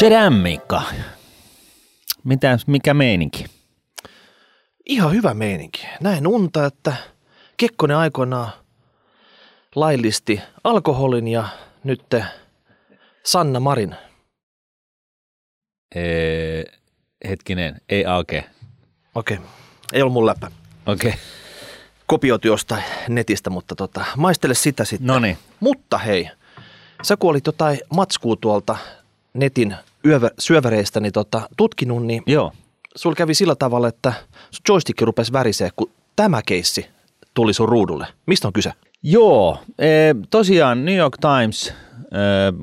Jedam, Mikka. Mitä, mikä meininki? Ihan hyvä meininki. Näin unta, että Kekkonen aikoinaan laillisti alkoholin ja nyt Sanna Marin. Ee, hetkinen, ei auke. Okei, ei ollut mun läppä. Okei. Kopioitu jostain netistä, mutta tota, maistele sitä sitten. No niin. Mutta hei, sä kun olit jotain matskua tuolta netin yövä, syövereistä niin tota, tutkinut, niin Joo. sulla kävi sillä tavalla, että sun joystick rupesi värisee, kun tämä keissi tuli sun ruudulle. Mistä on kyse? Joo, e, tosiaan New York Times, e,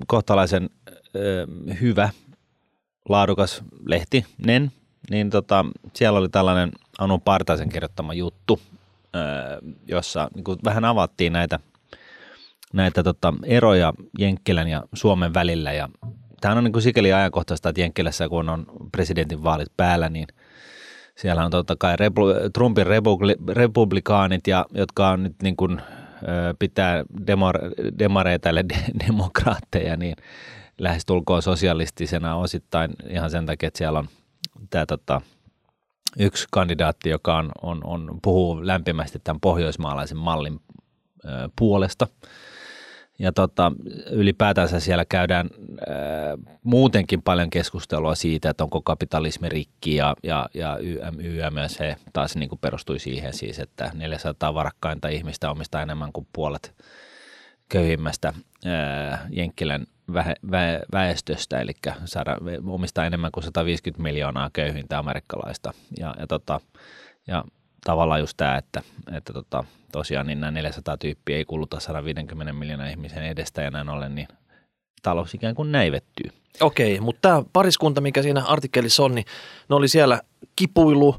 kohtalaisen e, hyvä, laadukas lehti, NEN, niin tota, siellä oli tällainen Anu Partaisen kirjoittama juttu, e, jossa niin kuin vähän avattiin näitä, näitä tota, eroja Jenkkilän ja Suomen välillä. Ja tämähän on niin kuin sikäli ajankohtaista, että Jenkkilässä kun on presidentin vaalit päällä, niin siellä on totta kai repu, Trumpin republi, republikaanit, ja, jotka on nyt niin kuin, pitää demor, demareita de, demokraatteja, niin lähestulkoon sosialistisena osittain ihan sen takia, että siellä on tämä tota, yksi kandidaatti, joka on, on, on, puhuu lämpimästi tämän pohjoismaalaisen mallin ö, puolesta. Ja tota, ylipäätänsä siellä käydään ää, muutenkin paljon keskustelua siitä, että onko kapitalismi rikki ja, ja, ja YM, YMS taas niin kuin perustui siihen siis, että 400 varakkainta ihmistä omistaa enemmän kuin puolet köyhimmästä ää, Jenkkilän vä, vä, väestöstä, eli saada, omistaa enemmän kuin 150 miljoonaa köyhintä amerikkalaista. Ja, ja, tota, ja tavallaan just tämä, että, että tota, tosiaan niin nämä 400 tyyppiä ei kuluta 150 miljoonaa ihmisen edestä ja näin ollen, niin talous ikään kuin näivettyy. Okei, mutta tämä pariskunta, mikä siinä artikkelissa on, niin ne oli siellä kipuilu,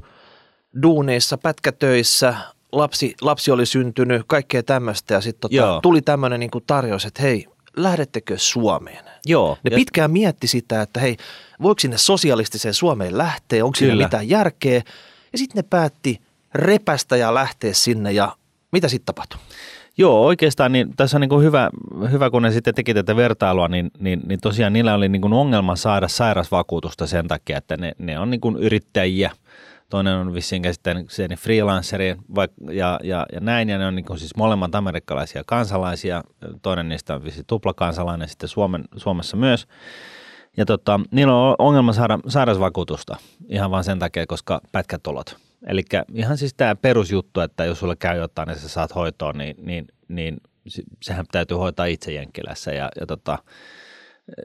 duuneissa, pätkätöissä, lapsi, lapsi oli syntynyt, kaikkea tämmöistä ja sitten tota, tuli tämmöinen niinku tarjous, että hei, lähdettekö Suomeen? Joo. Ne ja, pitkään mietti sitä, että hei, voiko sinne sosialistiseen Suomeen lähteä, onko siinä mitään järkeä. Ja sitten ne päätti repästä ja lähteä sinne ja mitä sitten tapahtui? Joo, oikeastaan niin, tässä on niin kuin hyvä, hyvä, kun ne sitten teki tätä vertailua, niin, niin, niin tosiaan niillä oli niin kuin ongelma saada sairasvakuutusta sen takia, että ne, ne on niin kuin yrittäjiä. Toinen on vissiin käsittääkseni freelanceri ja, ja, ja näin, ja ne on niin kuin siis molemmat amerikkalaisia kansalaisia. Toinen niistä on vissiin tuplakansalainen sitten Suomen, Suomessa myös. Ja tota, niillä on ongelma saada sairausvakuutusta ihan vain sen takia, koska pätkätulot. Eli ihan siis tämä perusjuttu, että jos sulle käy jotain ja sä saat hoitoa, niin, niin, niin se- sehän täytyy hoitaa itse Jenkkilässä. Ja, ja tota,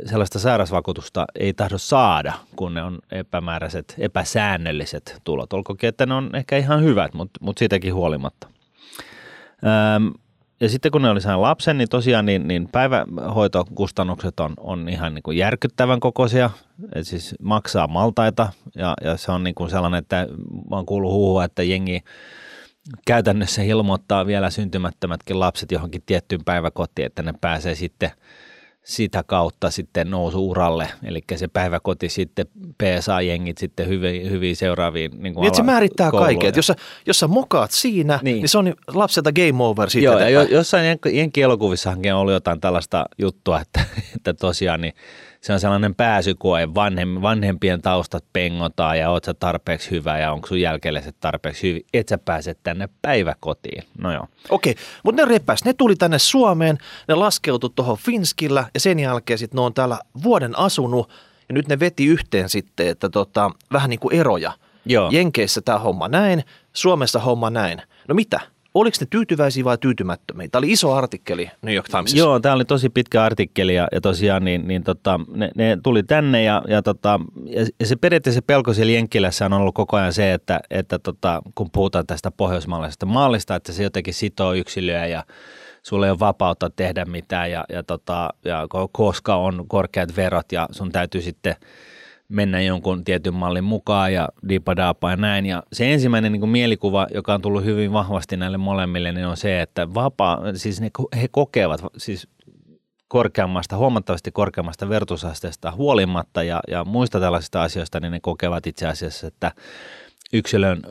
sellaista sairausvakuutusta ei tahdo saada, kun ne on epämääräiset, epäsäännölliset tulot. Olkoonkin, että ne on ehkä ihan hyvät, mutta, mutta siitäkin huolimatta. Öm, ja sitten kun ne oli saanut lapsen, niin tosiaan niin, niin päivähoitokustannukset on, on ihan niin kuin järkyttävän kokoisia. Et siis maksaa maltaita ja, ja se on niin kuin sellainen, että mä oon kuullut huhua, että jengi käytännössä ilmoittaa vielä syntymättömätkin lapset johonkin tiettyyn päiväkotiin, että ne pääsee sitten sitä kautta sitten nousu-uralle. Eli se päiväkoti sitten PSA jengit sitten hyvin, hyvin seuraaviin niin kuin Niin, se määrittää kouluja. kaiken. Että jos sä, jos sä mokaat siinä, niin, Niin. se on lapselta game over sitten Joo, ja jo, eteenpäin. jossain jen- jenkielokuvissa oli jotain tällaista juttua, että, että tosiaan niin se on sellainen pääsykoe, vanhem, vanhempien taustat pengotaan ja oot sä tarpeeksi hyvä ja onko sun jälkeläiset tarpeeksi hyvin, et sä pääse tänne päiväkotiin. No joo. Okei, mutta ne repäs, ne tuli tänne Suomeen, ne laskeutui tuohon Finskillä ja sen jälkeen sitten ne on täällä vuoden asunut ja nyt ne veti yhteen sitten, että tota, vähän niin kuin eroja. Joo. Jenkeissä tämä homma näin, Suomessa homma näin. No mitä? Oliko ne tyytyväisiä vai tyytymättömiä? Tämä oli iso artikkeli New York Timesissa. Joo, tämä oli tosi pitkä artikkeli ja, ja tosiaan niin, niin tota, ne, ne, tuli tänne ja, ja, tota, ja, se periaatteessa pelko siellä Jenkkilässä on ollut koko ajan se, että, että tota, kun puhutaan tästä pohjoismaalaisesta mallista, että se jotenkin sitoo yksilöä ja sulla ei ole vapautta tehdä mitään ja, ja, tota, ja ko- koska on korkeat verot ja sun täytyy sitten mennä jonkun tietyn mallin mukaan ja diipadaapa ja näin. Ja se ensimmäinen niin kuin mielikuva, joka on tullut hyvin vahvasti näille molemmille, niin on se, että vapaa, siis ne, he kokevat siis korkeammasta, huomattavasti korkeammasta vertusasteesta huolimatta ja, ja muista tällaisista asioista, niin ne kokevat itse asiassa, että yksilön ö,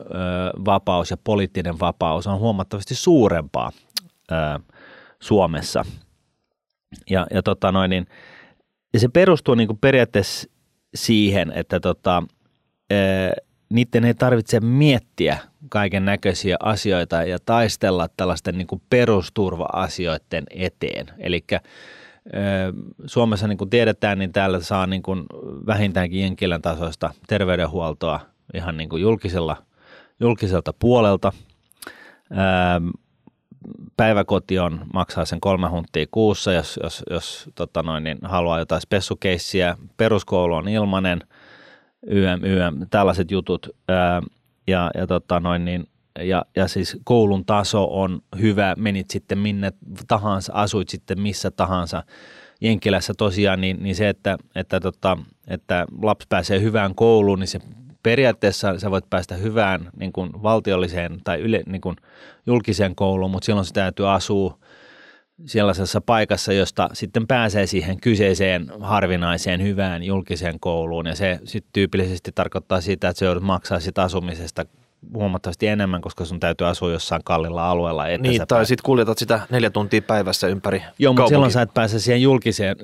vapaus ja poliittinen vapaus on huomattavasti suurempaa ö, Suomessa. Ja, ja, tota noin, niin, ja se perustuu niin kuin periaatteessa siihen, että tota, niiden ei tarvitse miettiä kaiken näköisiä asioita ja taistella tällaisten niin kuin perusturva-asioiden eteen. Eli Suomessa niin kuin tiedetään, niin täällä saa niin kuin vähintäänkin jenkilän tasoista terveydenhuoltoa ihan niin kuin julkisella, julkiselta puolelta. Päiväkoti on, maksaa sen kolme hunttia kuussa, jos, jos, jos tota noin, niin haluaa jotain spessukeissiä. Peruskoulu on ilmainen, YM, YM, tällaiset jutut. Ja, ja, tota noin, niin, ja, ja siis koulun taso on hyvä, menit sitten minne tahansa, asuit sitten missä tahansa. Jenkilässä tosiaan, niin, niin se, että, että, tota, että lapsi pääsee hyvään kouluun, niin se periaatteessa sä voit päästä hyvään niin kuin valtiolliseen tai yle, niin kuin julkiseen kouluun, mutta silloin se täytyy asua sellaisessa paikassa, josta sitten pääsee siihen kyseiseen harvinaiseen hyvään julkiseen kouluun. Ja se sitten tyypillisesti tarkoittaa sitä, että se joudut maksaa sitä asumisesta huomattavasti enemmän, koska sun täytyy asua jossain kallilla alueella. Että niin, tai sitten kuljetat sitä neljä tuntia päivässä ympäri Joo, mutta silloin sä et pääse siihen julkiseen,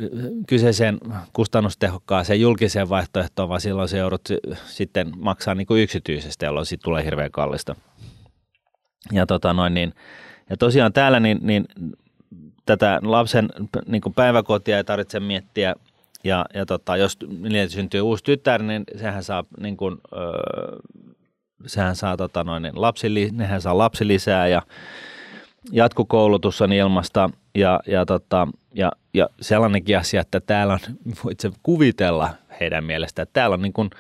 kyseiseen kustannustehokkaaseen julkiseen vaihtoehtoon, vaan silloin se joudut sitten maksaa niin kuin yksityisestä, jolloin siitä tulee hirveän kallista. Ja, tota noin, niin, ja tosiaan täällä niin, niin tätä lapsen niin kuin päiväkotia ei tarvitse miettiä ja, ja tota, jos syntyy uusi tytär, niin sehän saa niin kuin, öö, sehän saa, tota noin, niin lapsi, nehän saa lapsilisää ja jatkokoulutus on ilmasta ja, ja, tota, ja, ja sellainenkin asia, että täällä on, voit kuvitella heidän mielestä, että täällä on niin kuin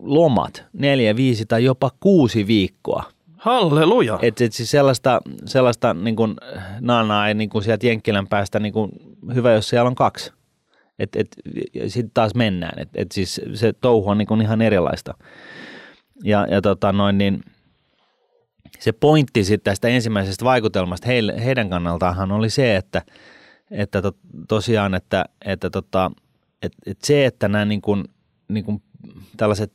lomat, neljä, viisi tai jopa kuusi viikkoa. Halleluja! Et, et siis sellaista, sellaista niin kuin, naanaa ei niin kuin sieltä Jenkkilän päästä niin kuin, hyvä, jos siellä on kaksi. Et, et, sitten taas mennään. Et, et siis se touhu on niin kuin ihan erilaista. Ja, ja tota noin, niin se pointti tästä ensimmäisestä vaikutelmasta heille, heidän kannaltaan oli se, että, että to, tosiaan, että, että tota, et, et se, että nämä niin kuin, niin kuin tällaiset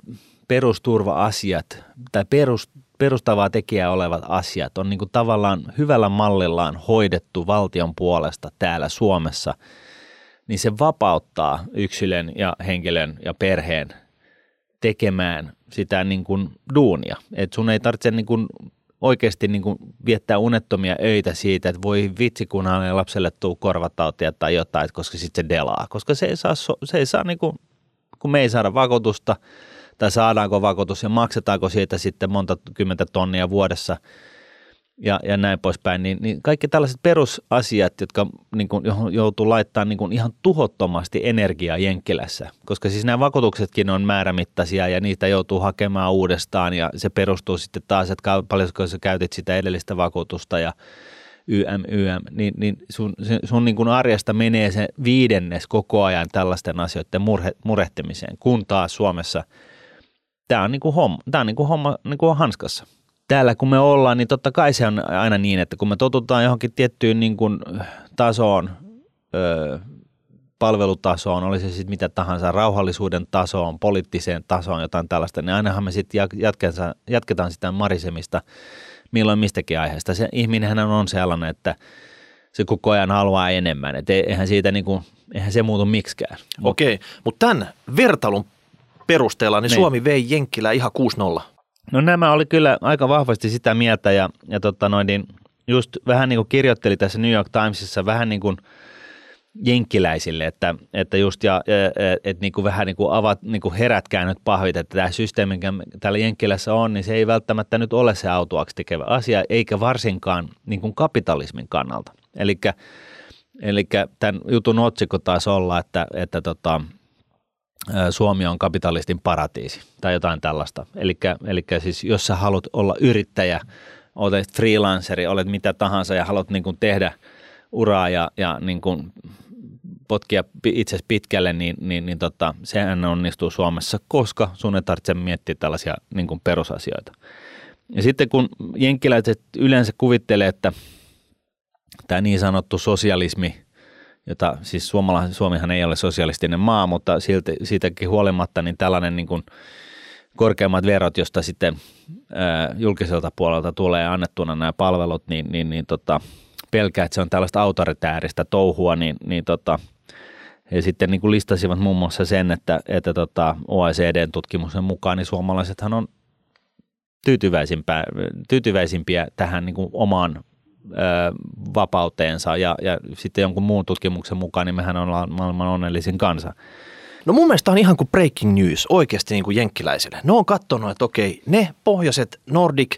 perusturva-asiat tai perus, perustavaa tekijää olevat asiat on niin kuin tavallaan hyvällä mallillaan hoidettu valtion puolesta täällä Suomessa, niin se vapauttaa yksilön ja henkilön ja perheen tekemään sitä niin kuin duunia. Et sun ei tarvitse niin kuin oikeasti niin kuin viettää unettomia öitä siitä, että voi vitsi, kun lapselle tuu korvatautia tai jotain, koska sitten se delaa. Koska se ei saa, se ei saa niin kuin, kun me ei saada vakuutusta, tai saadaanko vakuutus ja maksetaanko siitä sitten monta kymmentä tonnia vuodessa – ja, ja näin poispäin, niin, niin kaikki tällaiset perusasiat, jotka niin kuin, joutuu laittamaan niin kuin ihan tuhottomasti energiaa Jenkkilässä, koska siis nämä vakuutuksetkin on määrämittaisia ja niitä joutuu hakemaan uudestaan ja se perustuu sitten taas, että paljonko sä käytit sitä edellistä vakuutusta ja YM, YM, niin, niin sun, sun niin kuin arjesta menee se viidennes koko ajan tällaisten asioiden murhe, murehtimiseen, kun taas Suomessa tämä on niin kuin homma, tämä on niin kuin homma niin kuin hanskassa täällä kun me ollaan, niin totta kai se on aina niin, että kun me totutaan johonkin tiettyyn niin kuin tasoon, ö, palvelutasoon, oli se sitten mitä tahansa, rauhallisuuden tasoon, poliittiseen tasoon, jotain tällaista, niin ainahan me sitten jatketaan, jatketaan sitä marisemista milloin mistäkin aiheesta. Se ihminenhän on sellainen, että se koko ajan haluaa enemmän, että eihän siitä niin kuin, eihän se muutu miksikään. Okei, mutta tämän vertailun perusteella niin, niin. Suomi vei Jenkkilä ihan 6-0. No nämä oli kyllä aika vahvasti sitä mieltä ja, ja tota noin, niin just vähän niin kuin kirjoitteli tässä New York Timesissa vähän niin kuin jenkkiläisille, että, että just ja, että niin kuin vähän niin kuin avat, niin kuin herätkää nyt pahvit, että tämä systeemi, mikä täällä Jenkkilässä on, niin se ei välttämättä nyt ole se autuaksi tekevä asia, eikä varsinkaan niin kuin kapitalismin kannalta. Eli tämän jutun otsikko taas olla, että, että tota, Suomi on kapitalistin paratiisi tai jotain tällaista. Eli siis jos sä haluat olla yrittäjä, olet freelanceri, olet mitä tahansa ja haluat niin kuin tehdä uraa ja, ja niin kuin potkia itse pitkälle, niin, niin, niin tota, sehän onnistuu Suomessa, koska sun ei tarvitse miettiä tällaisia niin kuin perusasioita. Ja sitten kun jenkkiläiset yleensä kuvittelee, että tämä niin sanottu sosialismi – jota siis Suomala, Suomihan ei ole sosialistinen maa, mutta silti, siitäkin huolimatta niin tällainen niin kuin korkeammat verot, josta sitten julkiselta puolelta tulee annettuna nämä palvelut, niin, niin, niin tota, pelkää, että se on tällaista autoritääristä touhua, niin, niin tota, he sitten niin kuin listasivat muun muassa sen, että, että tota OECDn tutkimuksen mukaan niin suomalaisethan on tyytyväisimpiä, tähän niin kuin omaan vapauteensa ja, ja sitten jonkun muun tutkimuksen mukaan, niin mehän ollaan maailman onnellisin kansa. No mun mielestä on ihan kuin breaking news oikeasti niin kuin jenkkiläisille. Ne on katsonut, että okei, ne pohjoiset Nordic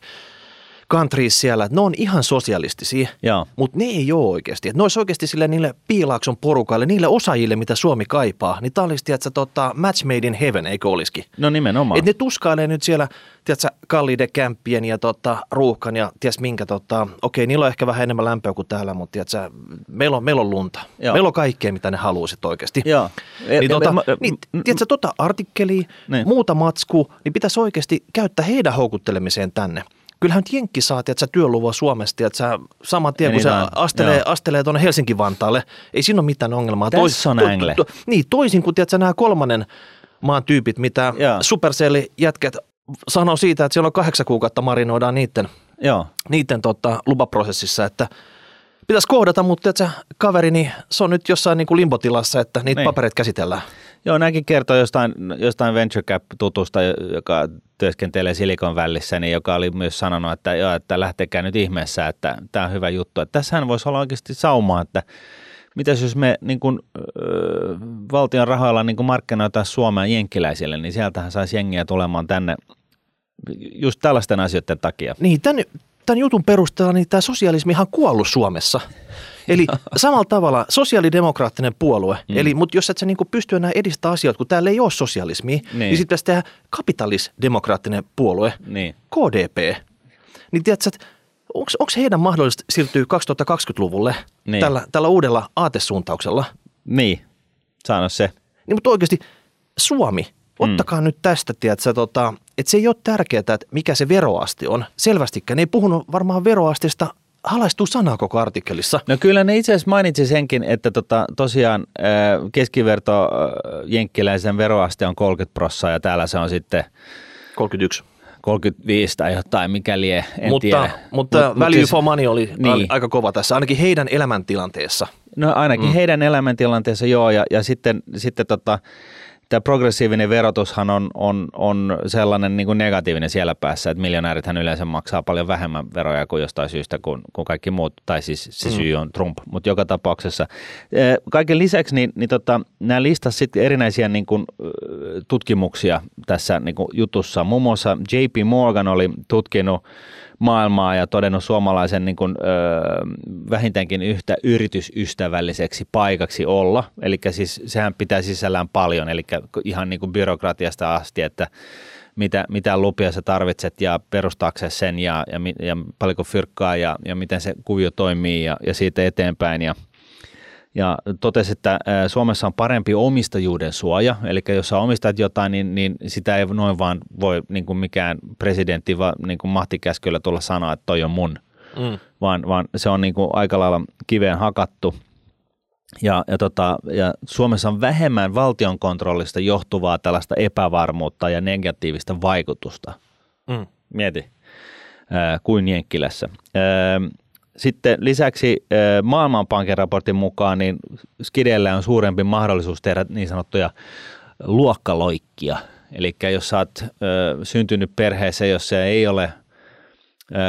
countries siellä, että ne on ihan sosialistisia, Joo. mutta ne ei ole oikeasti. Että ne olisi oikeasti sille niille piilaakson porukaille, niille osaajille, mitä Suomi kaipaa, niin tämä olisi, tiedätkö, tota, match made in heaven, eikö olisikin? No nimenomaan. Että ne tuskailee nyt siellä, tiedätkö, kalliiden kämppien ja tota, ruuhkan ja ties minkä, tota, okei, niillä on ehkä vähän enemmän lämpöä kuin täällä, mutta tiedätkö, meillä on, meillä on lunta. Joo. Meillä on kaikkea, mitä ne haluaisit oikeasti. Joo. Niin, tota, mä- niin, tiedätkö, tota artikkelia, Niin. muuta matskua, niin pitäisi oikeasti käyttää heidän houkuttelemiseen tänne. Kyllähän nyt Jenkki saa, tiedätkö, työluvun Suomesta, tiedätkö, saman tien, kun se niin on, astelee, joo. astelee tuonne Helsinki-Vantaalle, ei siinä ole mitään ongelmaa. Tässä on angle. niin, toisin kuin, tiedätkö, nämä kolmannen maan tyypit, mitä Joo. Supercell-jätket sanoo siitä, että siellä on kahdeksan kuukautta marinoidaan niiden, Joo. niiden tota, lupaprosessissa, että pitäisi kohdata, mutta tiedätkö, kaveri, niin se on nyt jossain niin kuin limbotilassa, että niitä Niin. papereita käsitellään. Joo, nämäkin kertoo jostain, jostain Venture Cap-tutusta, joka työskentelee Silikon välissä, niin joka oli myös sanonut, että, joo, että lähtekää nyt ihmeessä, että tämä on hyvä juttu. Että tässähän voisi olla oikeasti saumaa, että mitäs jos me niin kuin, ö, valtion rahoilla niin markkinoita Suomea jenkkiläisille, niin sieltähän saisi jengiä tulemaan tänne just tällaisten asioiden takia. Niin, tämän, tämän jutun perusteella niin tämä sosialismihan kuollut Suomessa. Eli samalla tavalla sosiaalidemokraattinen puolue, mm. eli, mutta jos et sä niinku pysty enää edistämään asioita, kun täällä ei ole sosialismia, niin, niin sitten pitäisi tehdä kapitalisdemokraattinen puolue, Niin. KDP. Niin tiedätkö, että onko heidän mahdollista siirtyä 2020-luvulle Niin. niin. tällä, tällä uudella aatesuuntauksella? Niin, sano se. Niin, mutta oikeasti Suomi, ottakaa mm. nyt tästä, tiedätkö, tota, että se ei ole tärkeää, että mikä se veroaste on. Selvästikään, ne ei puhunut varmaan veroasteesta halaistuu sanaa koko artikkelissa. No kyllä ne itse asiassa mainitsi senkin, että tota, tosiaan keskiverto jenkkiläisen veroaste on 30 prossaa ja täällä se on sitten 31. 35 tai jotain, mikäli en mutta tiedä. mutta Mut- value siis- for money oli Niin. niin. aika kova tässä, ainakin heidän elämäntilanteessa. No ainakin mm. heidän elämäntilanteessa joo, ja, ja sitten, sitten tota, tämä progressiivinen verotushan on, on, on sellainen niin kuin negatiivinen siellä päässä, että miljonäärithän yleensä maksaa paljon vähemmän veroja kuin jostain syystä kuin, kuin kaikki muut, tai siis se syy on Trump, mutta joka tapauksessa. Eh, Kaiken lisäksi niin, niin tota, nämä listas sitten erinäisiä niin kuin, ö, tutkimuksia tässä niin kuin jutussa. Muun muassa JP Morgan oli tutkinut maailmaa ja todennut suomalaisen niin kuin, ö, vähintäänkin yhtä yritysystävälliseksi paikaksi olla. Eli siis sehän pitää sisällään paljon, eli ihan niin kuin byrokratiasta asti, että mitä, mitä lupia sä tarvitset ja perustaaksesi sen ja, ja, ja paljonko fyrkkaa ja, ja miten se kuvio toimii ja, ja siitä eteenpäin. Ja, ja totesi, että Suomessa on parempi omistajuuden suoja, eli jos sä omistat jotain, niin, niin sitä ei noin vaan voi niin kuin mikään presidentti va, niin kuin mahtikäskyllä tulla sanoa, että toi on mun, Mm. vaan, vaan se on niin kuin aika lailla kiveen hakattu. Ja, ja, tota, ja Suomessa on vähemmän valtion kontrollista johtuvaa tällaista epävarmuutta ja negatiivista vaikutusta. Mm. Mieti, ää, kuin Jenkkilässä. Ää, Sitten lisäksi Maailmanpankin raportin mukaan niin Skidelle on suurempi mahdollisuus tehdä niin sanottuja luokkaloikkia. Eli jos sä oot syntynyt perheessä, jossa ei ole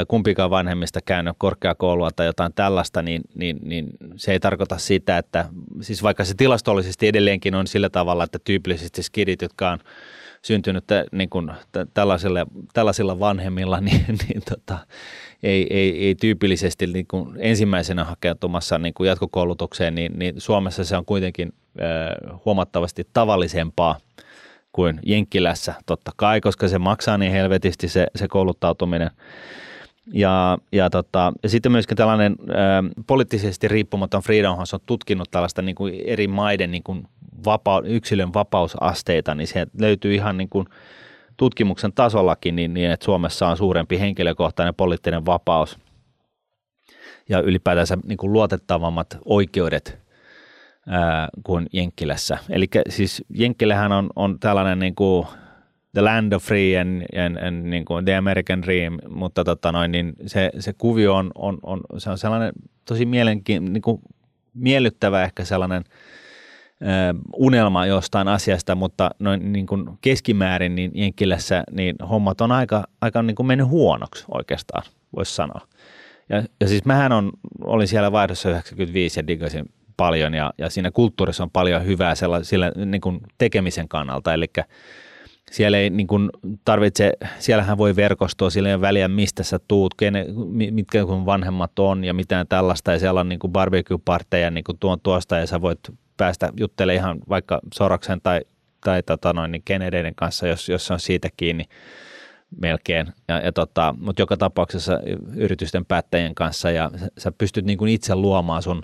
kumpikaan vanhemmista käynyt korkeakoulua tai jotain tällaista, niin, niin, niin se ei tarkoita sitä, että siis vaikka se tilastollisesti edelleenkin on sillä tavalla, että tyypillisesti skidit, jotka on syntynyt niin kuin, tä, tällaisilla, tällaisilla vanhemmilla, niin, niin tota, ei, ei, ei tyypillisesti niin kuin ensimmäisenä hakeutumassa niin kuin jatkokoulutukseen, niin, niin Suomessa se on kuitenkin äh, huomattavasti tavallisempaa kuin Jenkkilässä, totta kai, koska se maksaa niin helvetisti se, se kouluttautuminen. Ja, ja, tota, ja sitten myöskin tällainen ä, poliittisesti riippumaton Freedom House on tutkinut tällaista niin kuin eri maiden niin kuin vapa, yksilön vapausasteita, niin se löytyy ihan niin kuin tutkimuksen tasollakin niin, niin, että Suomessa on suurempi henkilökohtainen poliittinen vapaus ja ylipäätänsä niin kuin luotettavammat oikeudet ää, kuin Jenkkilässä. Eli siis Jenkkilähän on, on tällainen niin kuin the land of free and, and, and niin kuin the American dream, mutta tota noin, niin se, se kuvio on, on, on, se on sellainen tosi mielenki, niin kuin miellyttävä ehkä sellainen unelma jostain asiasta, mutta noin niin kuin keskimäärin niin Jenkkilässä niin hommat on aika, aika niin kuin mennyt huonoksi oikeastaan, voisi sanoa. Ja, ja siis mähän on, olin siellä vaihdossa 95 ja digasin paljon ja, ja siinä kulttuurissa on paljon hyvää sillä niin kuin tekemisen kannalta, eli siellä ei niin kuin tarvitse, siellähän voi verkostua, sillä ei ole väliä mistä sä tuut, kene, mitkä vanhemmat on ja mitään tällaista ja siellä on niin kuin barbecue-partteja niin kuin tuon tuosta ja sä voit päästä juttelemaan ihan vaikka Soroksen tai, tai tota noin, niin Kennedyiden kanssa, jos, jos se on siitä kiinni melkein. Ja, ja tota, mutta joka tapauksessa yritysten päättäjien kanssa ja sä, pystyt niin kuin itse luomaan sun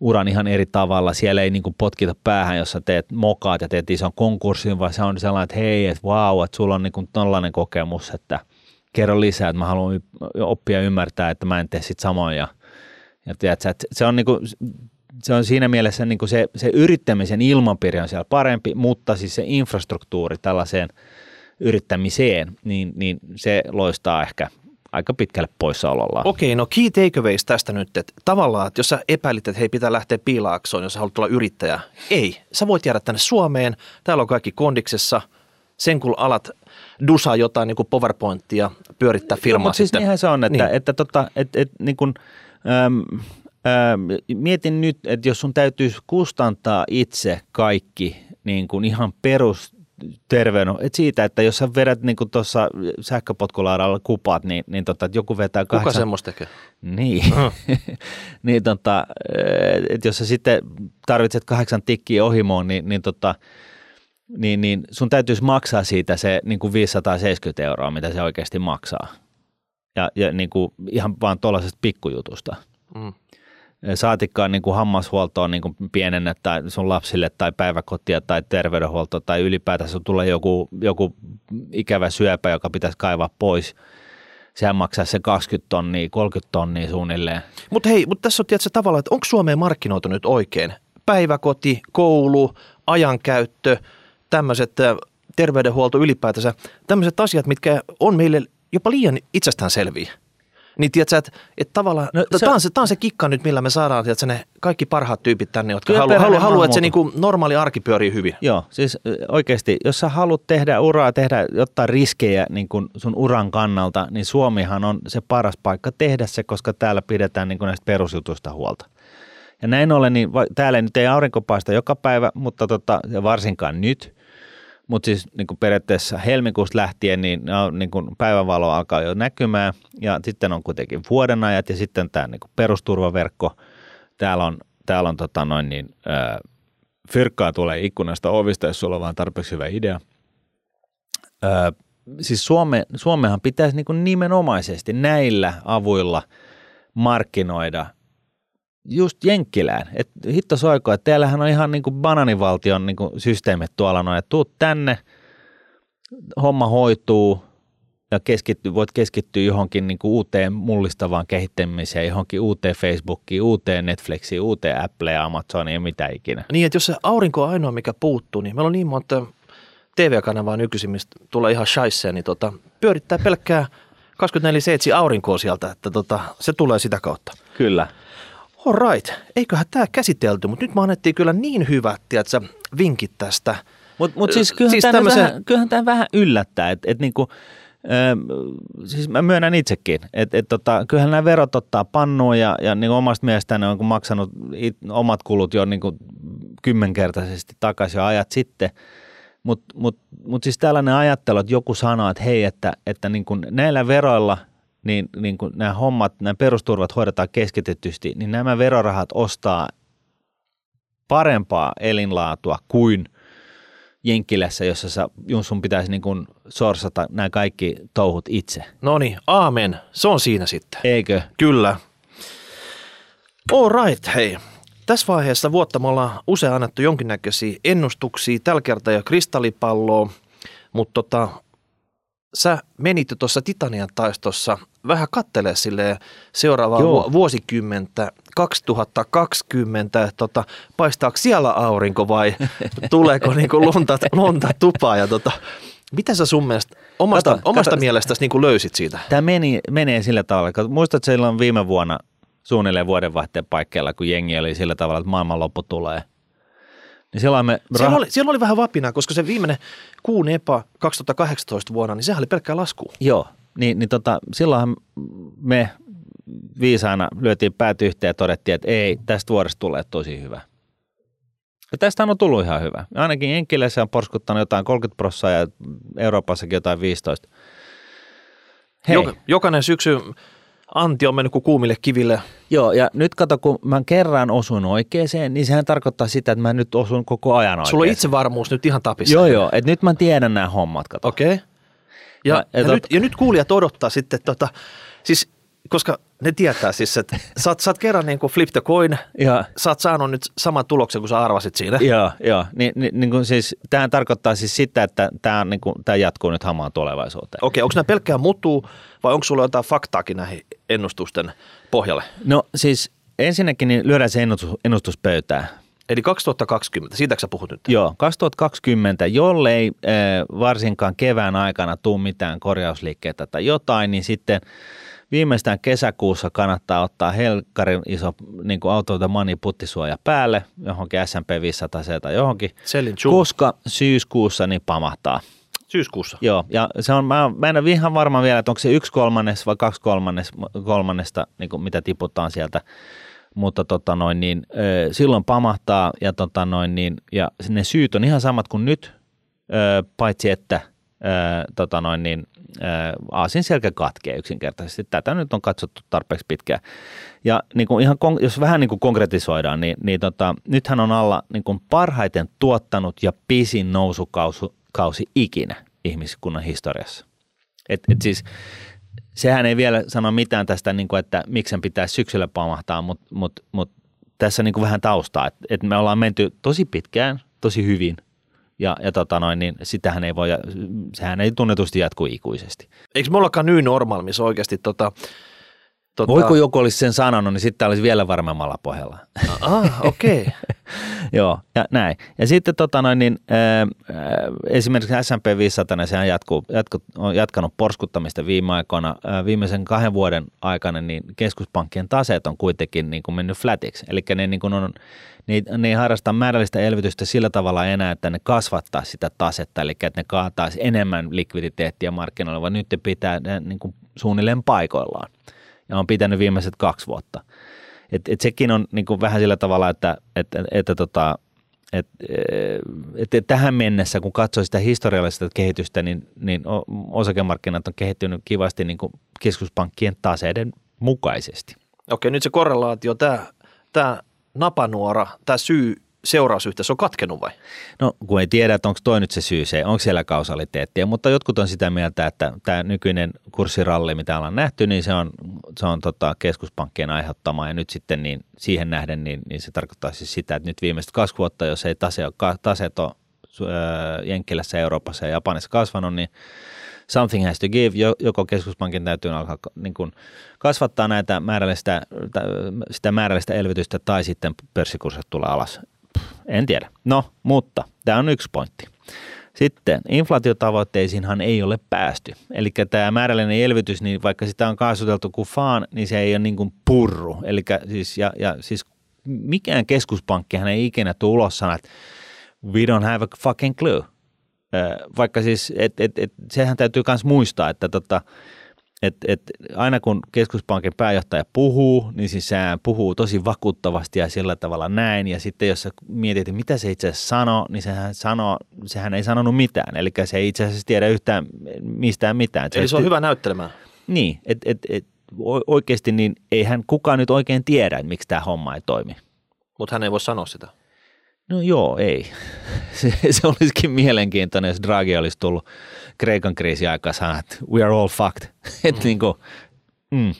uran ihan eri tavalla. Siellä ei niin kuin potkita päähän, jos sä teet mokaat ja teet ison konkurssin, vaan se on sellainen, että hei, että vau, wow, että sulla on niin kuin tällainen kokemus, että kerro lisää, että mä haluan oppia ymmärtää, että mä en tee sit samoin. Ja, ja tiedät, että se on niin kuin, se on siinä mielessä niin kuin se, se yrittämisen ilmapiiri on siellä parempi, mutta siis se infrastruktuuri tällaiseen yrittämiseen, niin, niin se loistaa ehkä aika pitkälle poissaolollaan. Okei, no key takeaways tästä nyt, että tavallaan, että jos sä epäilit, että hei pitää lähteä piilaaksoon, jos sä haluat olla yrittäjä. Ei, sä voit jäädä tänne Suomeen, täällä on kaikki kondiksessa, sen kun alat dusaa jotain niin kuin PowerPointia, pyörittää firmaa. No, mutta siis niinhän se on, että, niin. että, tota, että, että niin kuin, äm, mietin nyt, että jos sun täytyisi kustantaa itse kaikki niin kuin ihan perus terveyden, että siitä, että jos sä vedät niin tuossa sähköpotkulaudalla kupat, niin, niin tota, että joku vetää kahdeksan... Kuka semmoista tekee? Niin, uh-huh. niin tota, että jos sä sitten tarvitset kahdeksan tikkiä ohimoon, niin, niin, tota, niin, niin sun täytyisi maksaa siitä se niin kuin 570 euroa, mitä se oikeasti maksaa. Ja, ja niin kuin ihan vaan tuollaisesta pikkujutusta. Mm saatikkaan niin kuin hammashuoltoon niin kuin pienennettä sun lapsille tai päiväkotia tai terveydenhuolto tai ylipäätään sun tulee joku, joku ikävä syöpä, joka pitäisi kaivaa pois. Sehän maksaa se 20 tonnia, 30 tonnia suunnilleen. Mutta hei, mutta tässä on tietysti tavallaan, että onko Suomeen markkinoitu nyt oikein? Päiväkoti, koulu, ajankäyttö, tämmöiset terveydenhuolto ylipäätänsä, tämmöiset asiat, mitkä on meille jopa liian itsestäänselviä. Niin tiedätkö, että, että tavallaan, no, se, tämä, on se, tämä on se kikka nyt, millä me saadaan tiedätkö, ne kaikki parhaat tyypit tänne, jotka haluaa, halu, halu, että se niin kuin normaali arki pyörii hyvin. Joo, siis oikeasti, jos sä haluat tehdä uraa, tehdä jotain riskejä niin kuin sun uran kannalta, niin Suomihan on se paras paikka tehdä se, koska täällä pidetään niin kuin näistä perusjutuista huolta. Ja näin ollen, niin täällä nyt ei aurinko paista joka päivä, mutta tota, varsinkaan nyt – mutta siis niin kuin periaatteessa helmikuusta lähtien niin, niin kuin päivänvalo alkaa jo näkymään ja sitten on kuitenkin vuodenajat ja sitten tämä niin kuin perusturvaverkko. Täällä on, täällä on tota noin niin, äh, fyrkkaa tulee ikkunasta ovista, jos sulla on vaan tarpeeksi hyvä idea. Äh, siis Suome, Suomehan pitäisi niin kuin nimenomaisesti näillä avuilla markkinoida just Jenkkilään. Et hitto soiko, että teillähän on ihan niin kuin bananivaltion niin kuin systeemit tuolla noin, että tuut tänne, homma hoituu ja keskitty, voit keskittyä johonkin niin kuin uuteen mullistavaan kehittämiseen, johonkin uuteen Facebookiin, uuteen Netflixiin, uuteen Appleen, Amazoniin ja mitä ikinä. Niin, että jos se aurinko on ainoa, mikä puuttuu, niin meillä on niin monta TV-kanavaa nykyisin, mistä tulee ihan shaisseen, niin tota, pyörittää pelkkää 24-7 aurinkoa sieltä, että tota, se tulee sitä kautta. Kyllä. All right, eiköhän tämä käsitelty, mutta nyt me annettiin kyllä niin hyvät tiedätkö, vinkit tästä. Mutta mut siis kyllähän, siis tämä tämmöisen... vähän, kyllähän vähän yllättää, että et niinku, siis mä myönnän itsekin, että et tota, kyllähän nämä verot ottaa pannuun ja, ja niin omasta mielestäni on maksanut it, omat kulut jo niin kymmenkertaisesti takaisin jo ajat sitten. Mutta mut, mut siis tällainen ajattelu, että joku sanoo, että hei, että, että niin näillä veroilla – niin, niin kun nämä hommat, nämä perusturvat hoidetaan keskitetysti, niin nämä verorahat ostaa parempaa elinlaatua kuin Jenkkilässä, jossa sä, sun pitäisi niin kuin sorsata nämä kaikki touhut itse. No niin, aamen. Se on siinä sitten. Eikö? Kyllä. All right, hei. Tässä vaiheessa vuotta me ollaan usein annettu jonkinnäköisiä ennustuksia, tällä kertaa jo kristallipalloa, mutta tota, sä menit jo tuossa Titanian taistossa vähän kattelee sille seuraavaa Joo. vuosikymmentä, 2020, tota, paistaako siellä aurinko vai tuleeko niinku lunta, lunta tupaa ja tota, mitä sä sun mielestä, omasta, kato, omasta kato, mielestäsi niin löysit siitä? Tämä meni, menee sillä tavalla, että muistat, että silloin viime vuonna suunnilleen vuodenvaihteen paikkeilla, kun jengi oli sillä tavalla, että maailmanloppu tulee. Niin silloin me rah- siellä, oli, siellä oli vähän vapinaa, koska se viimeinen kuun EPA 2018 vuonna, niin sehän oli pelkkää lasku. Joo, niin, niin tota, silloinhan me viisaana lyötiin päät yhteen ja todettiin, että ei, tästä vuodesta tulee tosi hyvä. Ja tästä on tullut ihan hyvä. Ainakin Enkileissä on porskuttanut jotain 30 prosenttia ja Euroopassakin jotain 15. Hei. Jok, jokainen syksy anti on mennyt kuin kuumille kiville. Joo, ja nyt kato, kun mä kerran osun oikeaan, niin sehän tarkoittaa sitä, että mä nyt osun koko ajan oikeaan. Sulla on itsevarmuus nyt ihan tapissa. Joo, joo, että nyt mä tiedän nämä hommat, kato. Okei. Okay. Ja, ja, ja, ja, tot... nyt, ja nyt kuulijat odottaa sitten, tota, siis koska ne tietää siis, että sä oot, sä oot kerran niin kuin flip the coin, ja. sä oot saanut nyt saman tuloksen kuin sä arvasit siinä. Joo, joo. Ni, ni, niin kuin siis, tämähän tarkoittaa siis sitä, että tämä, niin kuin, tämä jatkuu nyt hamaan tulevaisuuteen. Okei, onko nämä pelkkää mutuu vai onko sulla jotain faktaakin näihin ennustusten pohjalle? No siis ensinnäkin niin lyödään se ennustus, ennustuspöytään. Eli 2020, siitä sä puhut nyt? Joo, 2020, jollei äh, varsinkaan kevään aikana tuu mitään korjausliikkeitä tai jotain, niin sitten – viimeistään kesäkuussa kannattaa ottaa helkkarin iso niin kuin out of the money puttisuoja päälle johonkin S&P 500 tai johonkin, koska syyskuussa niin pamahtaa. Syyskuussa? Joo, ja se on, mä, mä en ole ihan varma vielä, että onko se yksi kolmannes vai kaksi kolmannes, kolmannesta, niin kuin mitä tiputaan sieltä, mutta tota noin, niin, silloin pamahtaa ja, tota noin, niin, ja ne syyt on ihan samat kuin nyt, paitsi että – tota noin, niin, aasin selkä katkee yksinkertaisesti. Tätä nyt on katsottu tarpeeksi pitkään. Ja niin kuin ihan, jos vähän niin kuin konkretisoidaan, niin, niin tota, nythän on alla niin kuin parhaiten tuottanut ja pisin nousukausi ikinä ihmiskunnan historiassa. Et, et siis, sehän ei vielä sano mitään tästä, niin kuin, että miksen pitää syksyllä pamahtaa, mutta mut, mut tässä niin kuin vähän taustaa, että et me ollaan menty tosi pitkään, tosi hyvin – ja, ja tota noin, niin sitähän ei voi, sehän ei tunnetusti jatku ikuisesti. Eikö me ollakaan nyt normaali, missä oikeasti tota, Tota... Voiko joku olisi sen sanonut, niin sitten olisi vielä varmemmalla pohjalla. Ah, okei. Okay. Joo, ja näin. Ja sitten tota noin, niin, äh, esimerkiksi S&P 500, niin sehän jatkuu, jatku, on jatkanut porskuttamista viime aikoina. Äh, viimeisen kahden vuoden aikana niin keskuspankkien taseet on kuitenkin niin kuin mennyt flatiksi. Eli ne, niin kuin on, ne, ne ei harrasta määrällistä elvytystä sillä tavalla enää, että ne kasvattaa sitä tasetta, eli että ne kaataisi enemmän likviditeettiä markkinoilla, vaan nyt ne pitää ne, niin kuin suunnilleen paikoillaan ja on pitänyt viimeiset kaksi vuotta. Et, et sekin on niin kuin vähän sillä tavalla, että, että, että tota, et, et, et tähän mennessä, kun katsoo sitä historiallista kehitystä, niin, niin osakemarkkinat on kehittynyt kivasti niin kuin keskuspankkien taseiden mukaisesti. Okei, nyt se korrelaatio, tämä, tämä napanuora, tämä syy seurausyhteys on katkenut vai? No kun ei tiedä, että onko toi nyt se syy, se, onko siellä kausaliteettia, mutta jotkut on sitä mieltä, että tämä nykyinen kurssiralli, mitä ollaan nähty, niin se on, se on tota keskuspankkien aiheuttama ja nyt sitten niin siihen nähden, niin, niin se tarkoittaa siis sitä, että nyt viimeiset kaksi vuotta, jos ei tase, taseet ole Jenkkilässä, Euroopassa ja Japanissa kasvanut, niin something has to give, joko keskuspankin täytyy alkaa niin kuin kasvattaa näitä määrällistä, sitä määrällistä elvytystä tai sitten pörssikurssit tulee alas en tiedä. No, mutta tämä on yksi pointti. Sitten inflaatiotavoitteisiinhan ei ole päästy. Eli tämä määrällinen elvytys, niin vaikka sitä on kaasuteltu kuin faan, niin se ei ole niin kuin purru. Eli siis, ja, ja siis mikään keskuspankkihan ei ikinä tule ulos sanoa, että we don't have a fucking clue. Vaikka siis, et, et, et, sehän täytyy myös muistaa, että tota, et, et aina kun keskuspankin pääjohtaja puhuu, niin siis sehän puhuu tosi vakuuttavasti ja sillä tavalla näin. Ja sitten jos sä mietit, mitä se itse asiassa sanoo, niin sehän, sanoo, sehän ei sanonut mitään. Eli se ei itse asiassa tiedä yhtään mistään mitään. Eli se on hyvä näyttelemään. Niin, että et, et, oikeasti niin eihän kukaan nyt oikein tiedä, että miksi tämä homma ei toimi. Mutta hän ei voi sanoa sitä. No joo, ei. Se, se olisikin mielenkiintoinen, jos Draghi olisi tullut Kreikan kriisi aikaa sanoa, että we are all fucked. Mm. että niin kuin, mm,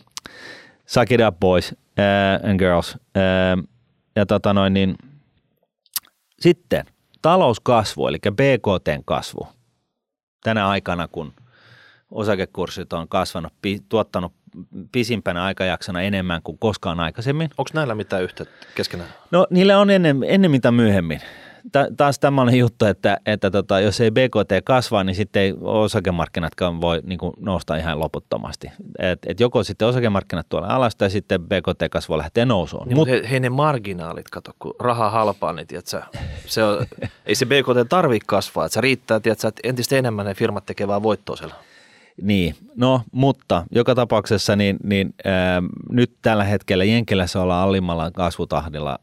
suck it up boys uh, and girls. Uh, ja tota noin, niin sitten talouskasvu, eli BKTn kasvu. Tänä aikana, kun osakekurssit on kasvanut, tuottanut pisimpänä aikajaksona enemmän kuin koskaan aikaisemmin. Onko näillä mitään yhteyttä keskenään? No niillä on ennen, ennen mitä myöhemmin. taas tämmöinen juttu, että, että tota, jos ei BKT kasva, niin sitten ei osakemarkkinatkaan voi niin kuin, nousta ihan loputtomasti. Et, et joko sitten osakemarkkinat tuolla alas tai sitten BKT-kasvu lähtee nousuun. Niin, Mut, he, he ne marginaalit, kato, kun raha halpaa, niin tiedätkö, se on, ei se BKT tarvitse kasvaa, että se riittää, tiedätkö, että entistä enemmän ne firmat tekevät voittoa siellä. Niin, no mutta joka tapauksessa niin, niin ää, nyt tällä hetkellä Jenkilässä ollaan alimmalla kasvutahdilla,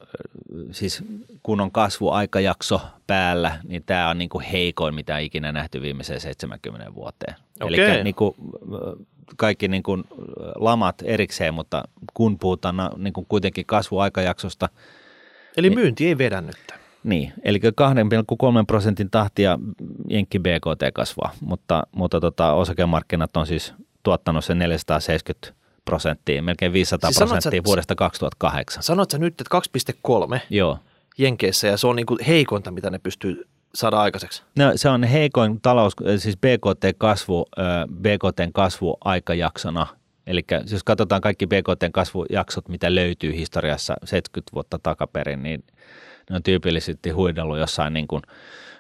siis kun on kasvuaikajakso päällä, niin tämä on niin kuin heikoin, mitä ikinä nähty viimeiseen 70 vuoteen. Okay. Eli niin kuin, kaikki niin kuin lamat erikseen, mutta kun puhutaan niin kuin kuitenkin kasvuaikajaksosta. Eli niin, myynti ei vedä nyt. Niin, eli 2,3 prosentin tahtia Jenkki BKT kasvaa, mutta, mutta tota, osakemarkkinat on siis tuottanut sen 470 prosenttia, melkein 500 siis prosenttia sanot, vuodesta 2008. Sanot sä nyt, että 2,3 Joo. Jenkeissä ja se on niin kuin heikointa, mitä ne pystyy saada aikaiseksi? No, se on heikoin talous, siis BKT-kasvu, BKTn kasvu aikajaksona. Eli jos katsotaan kaikki BKTn kasvujaksot, mitä löytyy historiassa 70 vuotta takaperin, niin ne on tyypillisesti huidellut jossain niin kuin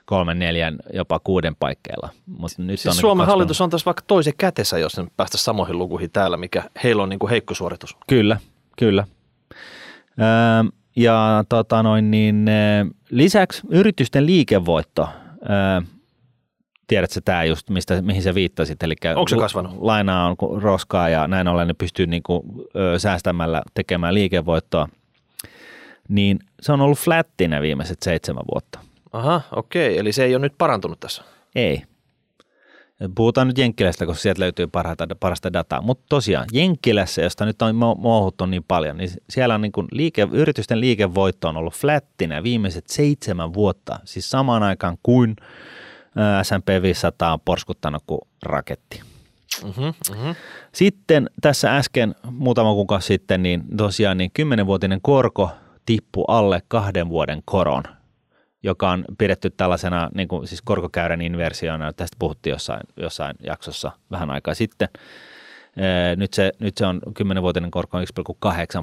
kolmen, neljän, jopa kuuden paikkeilla. Mut nyt siis on niin Suomen niin hallitus on tässä vaikka toisen kätessä, jos ne päästä samoihin lukuihin täällä, mikä heillä on niin kuin heikko suoritus. Kyllä, kyllä. Öö, ja tota noin, niin, lisäksi yritysten liikevoitto, öö, tiedätkö tämä just, mistä, mihin sä viittasit, eli Onko se kasvanut? lainaa on roskaa ja näin ollen ne pystyy niin kuin, ö, säästämällä tekemään liikevoittoa – niin se on ollut flättinä viimeiset seitsemän vuotta. Aha, okei. Eli se ei ole nyt parantunut tässä? Ei. Puhutaan nyt Jenkkilästä, koska sieltä löytyy parhaita, parasta dataa. Mutta tosiaan Jenkkilässä, josta nyt on muuhuttu niin paljon, niin siellä on niin kuin liike, yritysten liikevoitto on ollut flättinä viimeiset seitsemän vuotta. Siis samaan aikaan kuin S&P 500 on porskuttanut kuin raketti. Mm-hmm, mm-hmm. Sitten tässä äsken, muutama kuukausi sitten, niin tosiaan niin 10-vuotinen korko tippu alle kahden vuoden koron, joka on pidetty tällaisena niin kuin, siis korkokäyrän inversiona. Tästä puhuttiin jossain, jossain jaksossa vähän aikaa sitten. Nyt se, nyt se on 10-vuotinen korko 1,8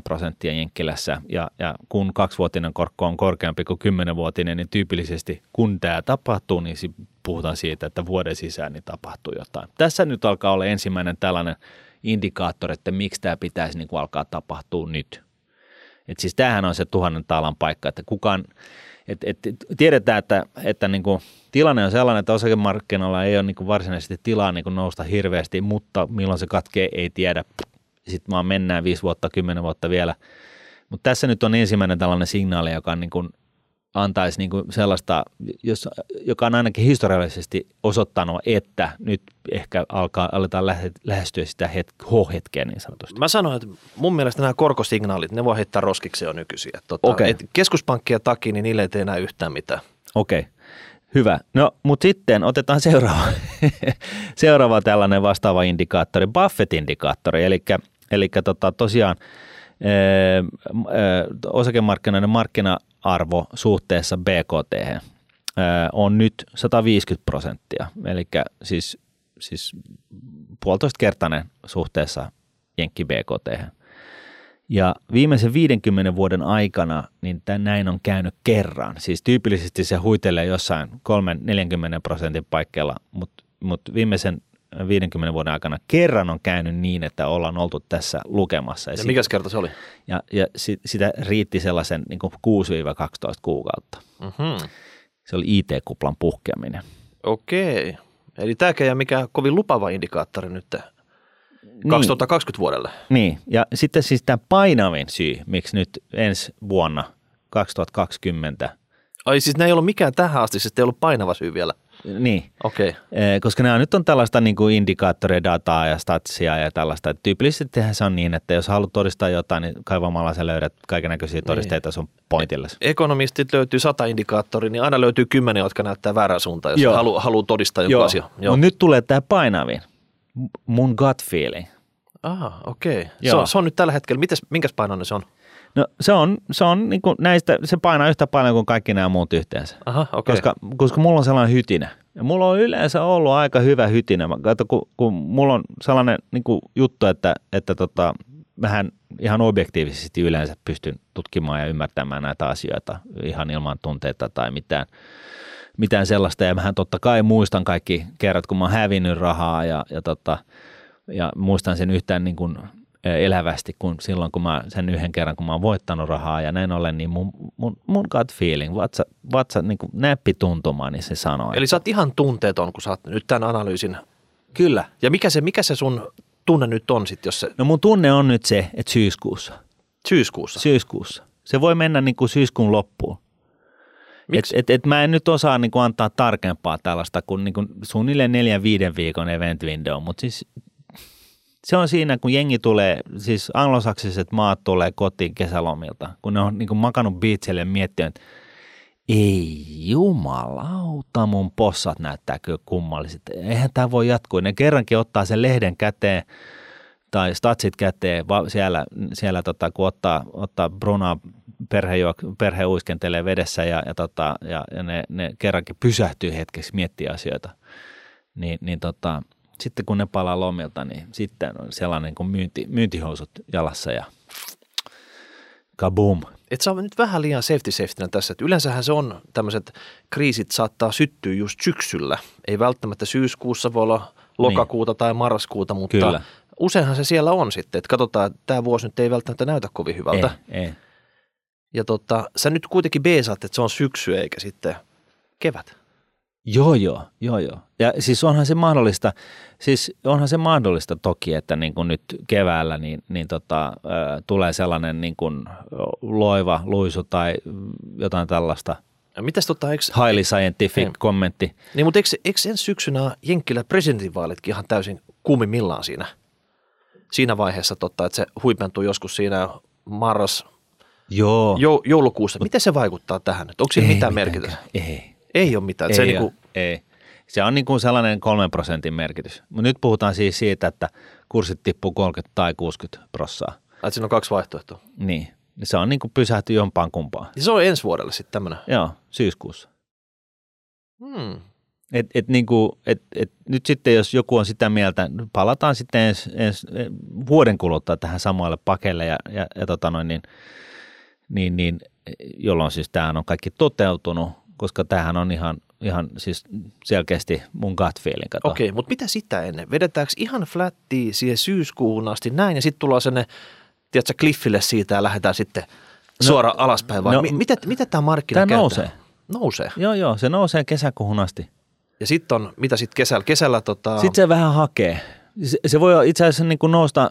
prosenttia Jenkkilässä ja, ja kun kaksivuotinen korko on korkeampi kuin 10-vuotinen, niin tyypillisesti kun tämä tapahtuu, niin puhutaan siitä, että vuoden sisään niin tapahtuu jotain. Tässä nyt alkaa olla ensimmäinen tällainen indikaattori, että miksi tämä pitäisi niin kuin alkaa tapahtua nyt. Et siis tämähän on se tuhannen taalan paikka, että kukaan, et, et, tiedetään, että, että niin kuin tilanne on sellainen, että osakemarkkinoilla ei ole niin kuin varsinaisesti tilaa niin kuin nousta hirveästi, mutta milloin se katkee, ei tiedä. Sitten vaan mennään viisi vuotta, kymmenen vuotta vielä. Mutta tässä nyt on ensimmäinen tällainen signaali, joka on niin kuin antaisi niin kuin sellaista, jos, joka on ainakin historiallisesti osoittanut, että nyt ehkä alkaa, aletaan lähestyä sitä het, H-hetkeä niin sanotusti. Mä sanoin, että mun mielestä nämä korkosignaalit, ne voi heittää roskiksi jo nykyisiä. Tota, okay. keskuspankkia takia, niin niille ei tee enää yhtään mitään. Okei. Okay. Hyvä. No, mutta sitten otetaan seuraava, seuraava tällainen vastaava indikaattori, Buffett-indikaattori, eli, eli tota, tosiaan – osakemarkkinoiden markkina-arvo suhteessa BKT on nyt 150 prosenttia, eli siis, siis puolitoista kertainen suhteessa Jenkki BKT. Ja viimeisen 50 vuoden aikana niin näin on käynyt kerran. Siis tyypillisesti se huitelee jossain 3-40 prosentin paikkeilla, mutta mut viimeisen 50 vuoden aikana kerran on käynyt niin, että ollaan oltu tässä lukemassa. Ja, ja mikäs kerta se oli? Ja, ja sit, sitä riitti sellaisen niin 6-12 kuukautta. Mm-hmm. Se oli IT-kuplan puhkeaminen. Okei. Eli tämä ei ole mikään kovin lupava indikaattori nyt 2020 niin. vuodelle. Niin, ja sitten siis tämä painavin syy, miksi nyt ensi vuonna 2020. Ai siis ne ei ollut mikään tähän asti, siis ei ollut painava syy vielä. Niin. Okay. Koska nämä nyt on tällaista niin kuin indikaattoria, dataa ja statsia ja tällaista. Tyypillisesti se on niin, että jos haluat todistaa jotain, niin kaivamalla sä löydät kaiken näköisiä todisteita niin. sun pointille. Ekonomistit löytyy sata indikaattoria, niin aina löytyy kymmenen, jotka näyttää väärään suuntaan, jos haluaa halu todistaa joku asia. Joo. No nyt tulee tämä painavin. Mun gut feeling. Ah, okei. Okay. Se, on, se on nyt tällä hetkellä. Mites, minkäs painoinen se on? No se on, se on niin kuin näistä, se painaa yhtä paljon kuin kaikki nämä muut yhteensä. Aha, okay. koska, koska mulla on sellainen hytinä. Ja mulla on yleensä ollut aika hyvä hytinä. Kato, kun, kun mulla on sellainen niin kuin juttu, että, että tota, vähän ihan objektiivisesti yleensä pystyn tutkimaan ja ymmärtämään näitä asioita ihan ilman tunteita tai mitään, mitään sellaista. Ja mähän totta kai muistan kaikki kerrat, kun mä oon hävinnyt rahaa ja, ja, tota, ja muistan sen yhtään niin kuin elävästi kuin silloin, kun mä sen yhden kerran, kun mä oon voittanut rahaa ja näin ollen, niin mun, mun, mun gut feeling, vatsa, vatsa niin kuin näppituntuma, niin se sanoo. Eli sä oot ihan tunteeton, kun sä oot nyt tämän analyysin. Kyllä. Ja mikä se, mikä se sun tunne nyt on sitten, jos se... No mun tunne on nyt se, että syyskuussa. Syyskuussa? Syyskuussa. Se voi mennä niin kuin syyskuun loppuun. Miksi? Et, et, et mä en nyt osaa niin kuin antaa tarkempaa tällaista kuin, niin kuin suunnilleen neljän viiden viikon event window, mutta siis se on siinä, kun jengi tulee, siis anglosaksiset maat tulee kotiin kesälomilta, kun ne on niin kuin makannut biitselle ja miettinyt, että ei jumalauta, mun possat näyttää kyllä kummalliset. Eihän tämä voi jatkua. Ne kerrankin ottaa sen lehden käteen tai statsit käteen siellä, siellä tota, kun ottaa, ottaa Bruna perhe, perhe uiskentelee vedessä ja, ja, tota, ja, ja ne, ne, kerrankin pysähtyy hetkeksi miettiä asioita. Niin, niin tota, sitten kun ne palaa lomilta, niin sitten on sellainen kuin myynti, myyntihousut jalassa ja kaboom. Et saa nyt vähän liian safety safetynä tässä, että yleensähän se on tämmöiset kriisit saattaa syttyä just syksyllä. Ei välttämättä syyskuussa voi olla lokakuuta niin. tai marraskuuta, mutta Kyllä. useinhan se siellä on sitten, että katsotaan, että tämä vuosi nyt ei välttämättä näytä kovin hyvältä. Ei, ei. Ja tota, sä nyt kuitenkin beesaat, että se on syksy eikä sitten kevät. Joo, joo, joo, joo. Ja siis onhan se mahdollista, siis onhan se mahdollista toki, että niin kuin nyt keväällä niin, niin tota, äh, tulee sellainen niin kuin loiva luisu tai jotain tällaista ja mitäs tota, eikö, highly scientific ei, kommentti. Niin, mutta eikö, eikö ensi syksynä Jenkkilä presidentinvaalitkin ihan täysin kuumimmillaan siinä? Siinä vaiheessa totta, että se huipentuu joskus siinä marras, Joo. joulukuussa. Miten se vaikuttaa tähän? Onko siinä mitään merkitystä? Ei. Ei ole mitään. Ei, se ole, niin kuin... ei. Se on niin kuin sellainen kolmen prosentin merkitys. Mutta nyt puhutaan siis siitä, että kurssit tippuu 30 tai 60 prossaa. Että siinä on kaksi vaihtoehtoa. Niin. Se on niin kuin pysähty jompaan kumpaan. Ja se on ensi vuodelle sitten tämmöinen? Joo, syyskuussa. Hmm. Et, et niin kuin, et, et nyt sitten, jos joku on sitä mieltä, palataan sitten ens, ens, vuoden kuluttua tähän samalle pakelle ja, ja, ja tota noin, niin, niin, niin, jolloin siis tämä on kaikki toteutunut, koska tämähän on ihan, ihan siis selkeästi mun gut feeling. Okei, okay, mutta mitä sitä ennen? Vedetäänkö ihan flattia siihen syyskuuhun asti näin ja sitten tullaan sinne, tiedätkö, cliffille siitä ja lähdetään sitten no, suoraan alaspäin vai no, m- mitä, mitä tämä markkina Tämä nousee. Nousee? Joo, joo, se nousee kesäkuuhun asti. Ja sitten on, mitä sitten kesällä? kesällä tota... Sitten se vähän hakee. Se, se voi itse asiassa niin kuin nousta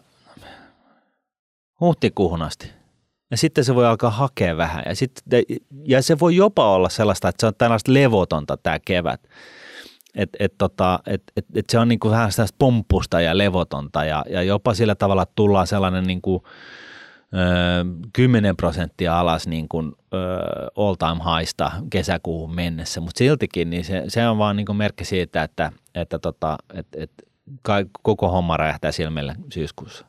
huhtikuuhun asti. Ja sitten se voi alkaa hakea vähän. Ja, sitten, ja se voi jopa olla sellaista, että se on tällaista levotonta tämä kevät. Että et tota, et, et, et se on niinku vähän sellaista pomppusta ja levotonta ja, ja jopa sillä tavalla tullaan sellainen niinku, ö, 10 prosenttia alas niin kuin, ö, all time highsta kesäkuuhun mennessä, mutta siltikin niin se, se on vaan niin kuin merkki siitä, että, että tota, et, et, koko homma räjähtää silmille syyskuussa.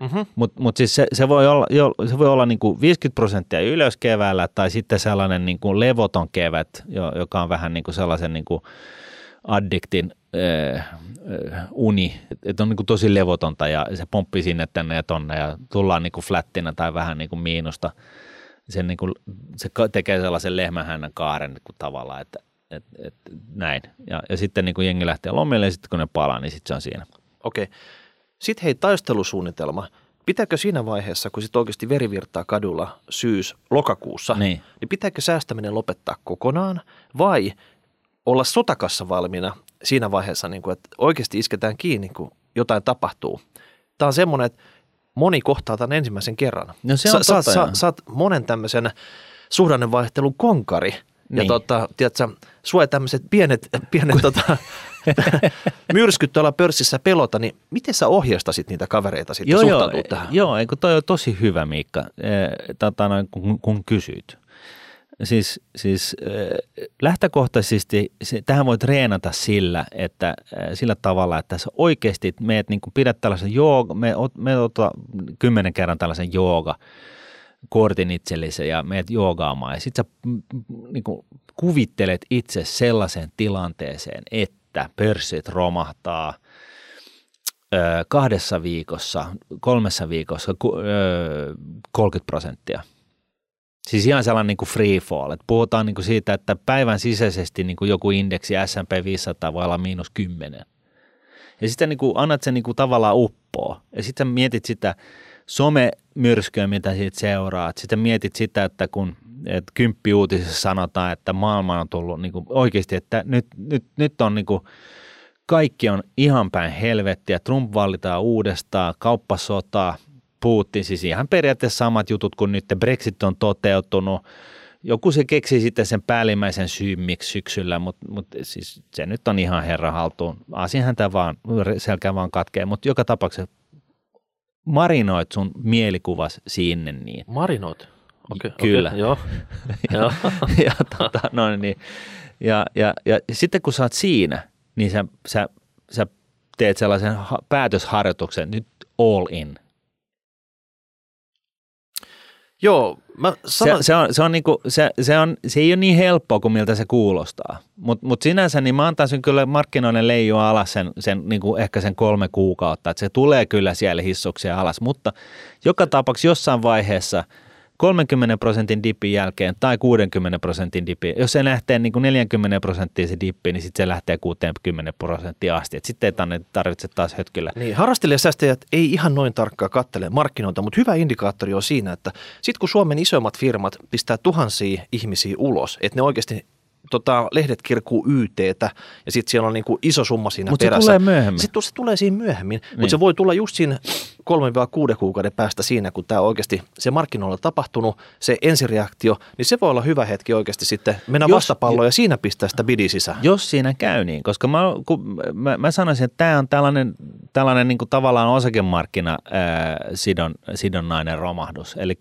Mm-hmm. Mutta mut siis se, se, voi olla, jo, se voi olla niinku 50 prosenttia ylös keväällä tai sitten sellainen niinku levoton kevät, joka on vähän niinku sellaisen niinku addiktin äh, uni, että on niinku tosi levotonta ja se pomppii sinne tänne ja tonne ja tullaan niinku flattina tai vähän niinku miinusta. Se, niinku, se tekee sellaisen lehmähännän kaaren niinku tavallaan, että et, et, näin. Ja, ja sitten niinku jengi lähtee lomille ja sitten kun ne palaa, niin sitten se on siinä. Okei. Okay. Sitten hei, taistelusuunnitelma. Pitääkö siinä vaiheessa, kun sitten oikeasti veri virtaa kadulla syys-lokakuussa, niin. niin pitääkö säästäminen lopettaa kokonaan vai olla sotakassa valmiina siinä vaiheessa, niin kuin, että oikeasti isketään kiinni, kun jotain tapahtuu. Tämä on semmoinen, että moni kohtaa tämän ensimmäisen kerran. No se on sa, sa, sa, monen tämmöisen suhdannevaihtelun konkari. Niin. Ja tota, tiedätkö, sua tämmöiset pienet, pienet tota, myrskyt tuolla pörssissä pelota, niin miten sä ohjastasit niitä kavereita sitten joo, joo, tähän? Joo, eikö toi on tosi hyvä Miikka, e, tota, noin, kun, kun kysyt. Siis, siis e, lähtökohtaisesti tähän voi treenata sillä, että e, sillä tavalla, että sä oikeasti meet niin pidät tällaisen jooga, me, me ota kymmenen kerran tällaisen jooga, kortin itsellesi ja meet joogaamaan ja sitten sä niin kuin, kuvittelet itse sellaisen tilanteeseen, että pörssit romahtaa, kahdessa viikossa, kolmessa viikossa 30 prosenttia. Siis ihan sellainen niin kuin free fall. että puhutaan niin kuin siitä, että päivän sisäisesti niin kuin joku indeksi S&P 500 voi olla miinus 10. Ja sitten niin annat sen niin kuin tavallaan uppoa. Ja sitten mietit sitä somemyrskyä, mitä siitä seuraa. Sitten mietit sitä, että kun että kymppi uutisessa sanotaan, että maailma on tullut niin kuin oikeasti, että nyt, nyt, nyt on niin kuin, kaikki on ihan päin helvettiä. Trump valitaan uudestaan, kauppasota, Putin, siis ihan periaatteessa samat jutut kuin nyt Brexit on toteutunut. Joku se keksi sitten sen päällimmäisen syyn, miksi syksyllä, mutta, mutta siis se nyt on ihan herra haltuun. Asiahan tämä vaan, selkeä vaan katkee, mutta joka tapauksessa marinoit sun mielikuvas sinne niin. Marinoit? Okay, Kyllä. Okay, joo. ja, ja, tota, no niin. ja, ja, ja, sitten kun sä oot siinä, niin sä, sä, sä teet sellaisen päätösharjoituksen, nyt all in. Joo, mä sanon... se, se, on, se, on niinku, se, se, on, se ei ole niin helppoa kuin miltä se kuulostaa, mutta mut sinänsä niin mä antaisin kyllä markkinoiden leijua alas sen, sen niinku ehkä sen kolme kuukautta, että se tulee kyllä siellä hissuksia alas, mutta joka tapauksessa jossain vaiheessa – 30 prosentin dipin jälkeen tai 60 prosentin dippi, jos se lähtee niin kuin 40 prosenttia se dippi, niin sitten se lähtee 60 prosenttia asti. Et sitten ei tarvitse taas hötkyllä. Niin, harrastelijasäästäjät ei ihan noin tarkkaa kattele markkinoita, mutta hyvä indikaattori on siinä, että sitten kun Suomen isoimmat firmat pistää tuhansia ihmisiä ulos, että ne oikeasti tota, lehdet kirkuu YTtä ja sitten siellä on niinku iso summa siinä Mut perässä. Mutta se tulee myöhemmin. Sitten se tulee siinä myöhemmin, niin. mutta se voi tulla just siinä 3-6 kuukauden päästä siinä, kun tämä oikeasti se markkinoilla tapahtunut, se ensireaktio, niin se voi olla hyvä hetki oikeasti sitten mennä jos, vastapalloon ja siinä pistää sitä bidi sisään. Jos siinä käy niin, koska mä, kun mä, mä sanoisin, että tämä on tällainen, tällainen niin kuin tavallaan osakemarkkina ää, sidon, sidonnainen romahdus. Eli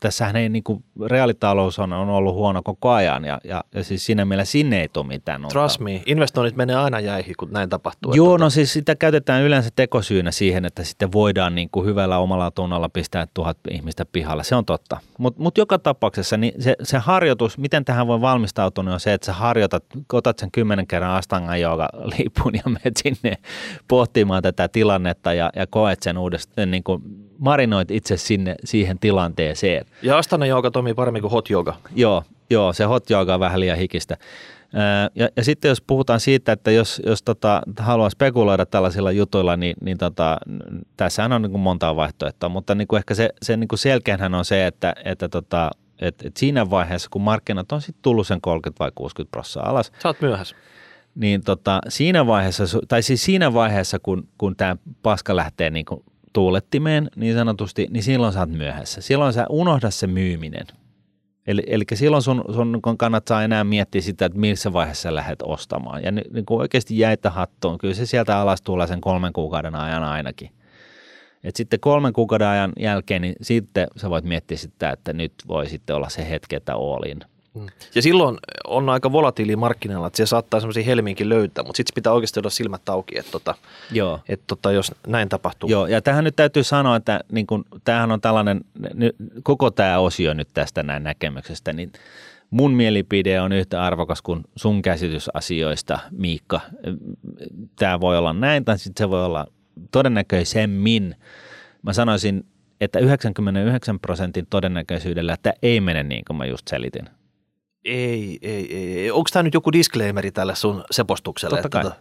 tässähän ei niin kuin, reaalitalous on, on ollut huono koko ajan ja, ja, ja siis siinä mielessä sinne ei tule mitään. Trust me, investoinnit menee aina jäihin, kun näin tapahtuu. Joo, no siis sitä käytetään yleensä tekosyynä siihen, että sitten voidaan niin kuin hyvällä omalla tunnolla pistää tuhat ihmistä pihalle. Se on totta. Mutta mut joka tapauksessa niin se, se harjoitus, miten tähän voi valmistautua, niin on se, että sä harjoitat, otat sen kymmenen kerran astangan joka liipun ja menet sinne pohtimaan tätä tilannetta ja, ja koet sen uudestaan, niin kuin marinoit itse sinne siihen tilanteeseen. Ja astana jooga toimii paremmin kuin hot yoga. Joo, joo se hot yoga on vähän liian hikistä. Ja, ja sitten jos puhutaan siitä, että jos, jos tota, haluaa spekuloida tällaisilla jutuilla, niin, niin tota, tässähän on niin kuin monta vaihtoehtoa, mutta niin kuin ehkä se, se niin kuin selkeänhän on se, että, että tota, et, et siinä vaiheessa, kun markkinat on sitten tullut sen 30 vai 60 prosenttia alas. Sä oot myöhässä. Niin tota, siinä vaiheessa, tai siis siinä vaiheessa, kun, kun tämä paska lähtee niin kuin tuulettimeen niin sanotusti, niin silloin sä oot myöhässä. Silloin sä unohda se myyminen. Eli, eli silloin sun, sun kannattaa enää miettiä sitä, että missä vaiheessa lähdet ostamaan. Ja niin kuin oikeasti jäitä hattuun, kyllä se sieltä alas tulee sen kolmen kuukauden ajan ainakin. Et sitten kolmen kuukauden ajan jälkeen, niin sitten sä voit miettiä sitä, että nyt voi sitten olla se hetki, että all in. Mm. Ja silloin on aika volatiili markkinoilla, että se saattaa semmoisia helmiinkin löytää, mutta sitten pitää oikeasti olla silmät auki, että, tota, Joo. että tota, jos näin tapahtuu. Joo, ja tähän nyt täytyy sanoa, että niin kun, tämähän on tällainen, koko tämä osio nyt tästä näin näkemyksestä, niin mun mielipide on yhtä arvokas kuin sun käsitys asioista, Miikka. Tämä voi olla näin, tai sitten se voi olla todennäköisemmin. Mä sanoisin, että 99 prosentin todennäköisyydellä, että ei mene niin kuin mä just selitin. Ei, ei, ei. Onko tämä nyt joku disclaimeri tälle sun sepostukselle? Totta kai, tota...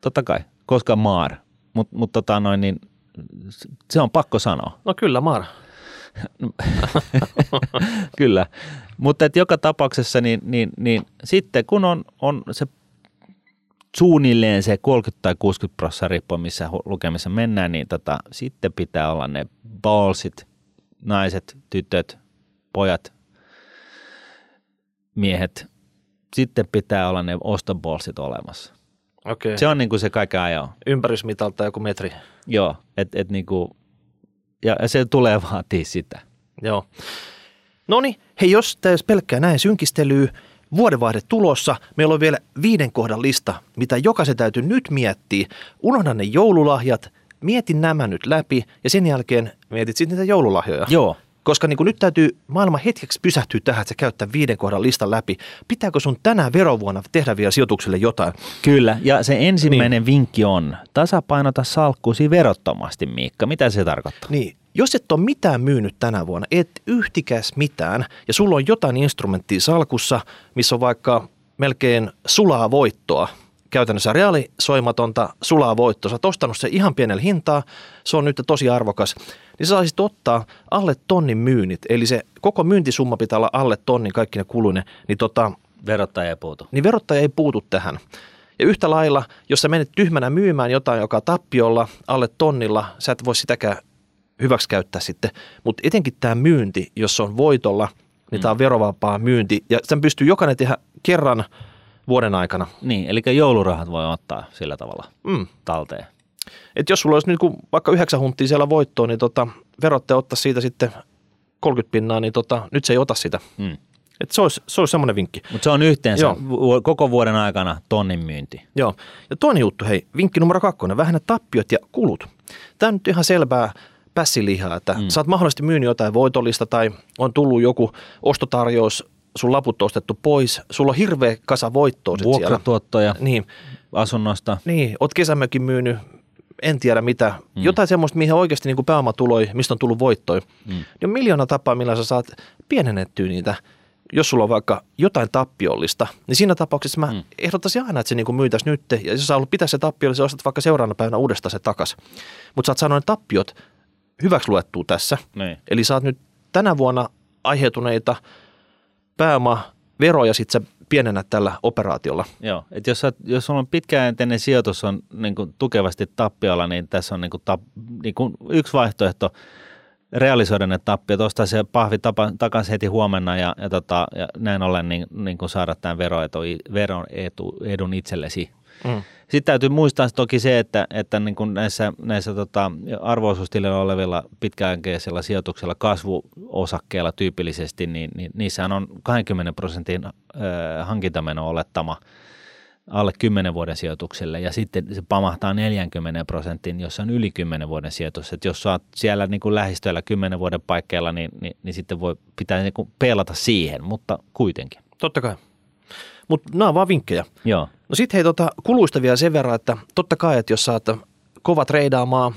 Totta kai. koska maar. Mutta mut tota noin, niin se on pakko sanoa. No kyllä, maar. kyllä, mutta joka tapauksessa niin, niin, niin sitten kun on, on se suunnilleen se 30 tai 60 prosenttia riippuen missä lukemissa mennään, niin tota, sitten pitää olla ne ballsit, naiset, tytöt, pojat, miehet, sitten pitää olla ne ostobolsit olemassa. Okay. Se on niin kuin se kaiken ajan. Ympärysmitalta joku metri. Joo, että et niin kuin, ja se tulee vaatii sitä. Joo. No niin, hei jos täys pelkkää näin synkistelyä, vuodenvaihde tulossa. Meillä on vielä viiden kohdan lista, mitä jokaisen täytyy nyt miettiä. Unohda ne joululahjat, mieti nämä nyt läpi ja sen jälkeen mietit sitten niitä joululahjoja. Joo, Koska niin kuin nyt täytyy maailma hetkeksi pysähtyä tähän, että se käyttää viiden kohdan listan läpi. Pitääkö sun tänä verovuonna tehdä vielä sijoitukselle jotain? Kyllä, ja se ensimmäinen niin. vinkki on tasapainota salkkusi verottomasti, Miikka. Mitä se tarkoittaa? Niin, jos et ole mitään myynyt tänä vuonna, et yhtikäs mitään, ja sulla on jotain instrumenttia salkussa, missä on vaikka melkein sulaa voittoa, käytännössä reaalisoimatonta sulaa voittoa, sä oot ostanut se ihan pienellä hintaa, se on nyt tosi arvokas, niin sä saisit ottaa alle tonnin myynnit, eli se koko myyntisumma pitää olla alle tonnin kaikki ne kuluinen, niin tota, Verottaja ei puutu. Niin verottaja ei puutu tähän. Ja yhtä lailla, jos sä menet tyhmänä myymään jotain, joka tappiolla alle tonnilla, sä et voi sitäkään hyväksikäyttää sitten. Mutta etenkin tämä myynti, jos se on voitolla, niin mm. tämä on verovapaa myynti. Ja sen pystyy jokainen tehdä kerran vuoden aikana. Niin, eli joulurahat voi ottaa sillä tavalla mm. talteen. Et jos sulla olisi nyt vaikka yhdeksän hunttia siellä voittoa, niin tota, verottaja ottaa siitä sitten 30 pinnaa, niin tota, nyt se ei ota sitä. Mm. Et se olisi, se olisi semmoinen vinkki. Mutta se on yhteensä Joo. koko vuoden aikana tonnin myynti. Joo. Ja toinen juttu, hei, vinkki numero kakkonen, vähennä tappiot ja kulut. Tämä on nyt ihan selvää pässilihaa, että mm. sä oot mahdollisesti myynyt jotain voitollista tai on tullut joku ostotarjous, sun laput ostettu pois, sulla on hirveä kasa voittoa Vuokratuottoja niin. asunnosta. Niin, oot kesämökin myynyt, en tiedä mitä, mm. jotain semmoista, mihin oikeasti niin kuin pääomatuloi, mistä on tullut voittoja. Mm. Niin on miljoona tapaa, millä sä saat pienennettyä niitä jos sulla on vaikka jotain tappiollista, niin siinä tapauksessa mä mm. ehdottaisin aina, että se niin myytäisi nyt. Ja jos sä haluat pitää se tappiollista, ostat vaikka seuraavana päivänä uudestaan se takas. Mutta sä oot saanut ne tappiot hyväksi luettua tässä. Niin. Eli saat nyt tänä vuonna aiheutuneita pääomaveroja sitten sä pienennät tällä operaatiolla. Joo, että jos, jos sulla on pitkäjänteinen sijoitus on niin kuin tukevasti tappiolla, niin tässä on niin kuin tap, niin kuin yksi vaihtoehto realisoida ne tappiot, ostaa se pahvi takaisin heti huomenna ja, ja, tota, ja näin ollen niin, niin kuin saada tämän veroetu, veron etu, edun itsellesi. Mm. Sitten täytyy muistaa toki se, että, että niin kuin näissä, näissä tota, arvo olevilla pitkäaikaisilla sijoituksilla kasvuosakkeilla tyypillisesti, niin, niin niissähän on 20 prosentin hankintameno olettama alle 10 vuoden sijoitukselle ja sitten se pamahtaa 40 prosentin, jos on yli 10 vuoden sijoitus. Että jos olet siellä niin kuin lähistöllä 10 vuoden paikkeilla, niin, niin, niin sitten voi pitää niin kuin peilata siihen, mutta kuitenkin. Totta kai. Mutta nämä on vaan vinkkejä. Joo. No sitten hei tota, kuluista vielä sen verran, että totta kai, että jos saat kova treidaamaan,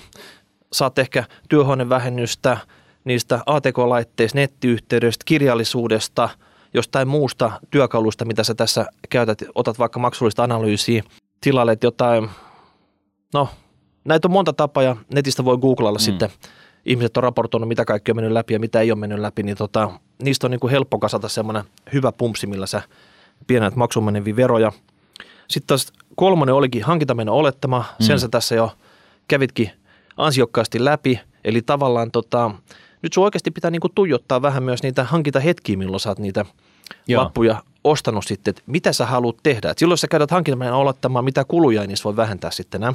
saat ehkä työhuonevähennystä niistä ATK-laitteista, nettiyhteydestä, kirjallisuudesta, jostain muusta työkalusta, mitä sä tässä käytät, otat vaikka maksullista analyysiä, tilalle jotain, no näitä on monta tapaa ja netistä voi googlalla mm. sitten, ihmiset on raportoinut, mitä kaikki on mennyt läpi ja mitä ei ole mennyt läpi, niin tota, niistä on niin kuin helppo kasata semmoinen hyvä pumpsi, millä sä pienät maksumeneviä veroja. Sitten taas kolmonen olikin hankintameno olettama, sen mm. sä tässä jo kävitkin ansiokkaasti läpi, eli tavallaan tota, nyt sun oikeasti pitää niinku tuijottaa vähän myös niitä hankintahetkiä, milloin sä oot niitä Joo. lappuja ostanut sitten, että mitä sä haluat tehdä. Et silloin sä käytät hankintamenen olettamaan, mitä kuluja, niin voi vähentää sitten nämä.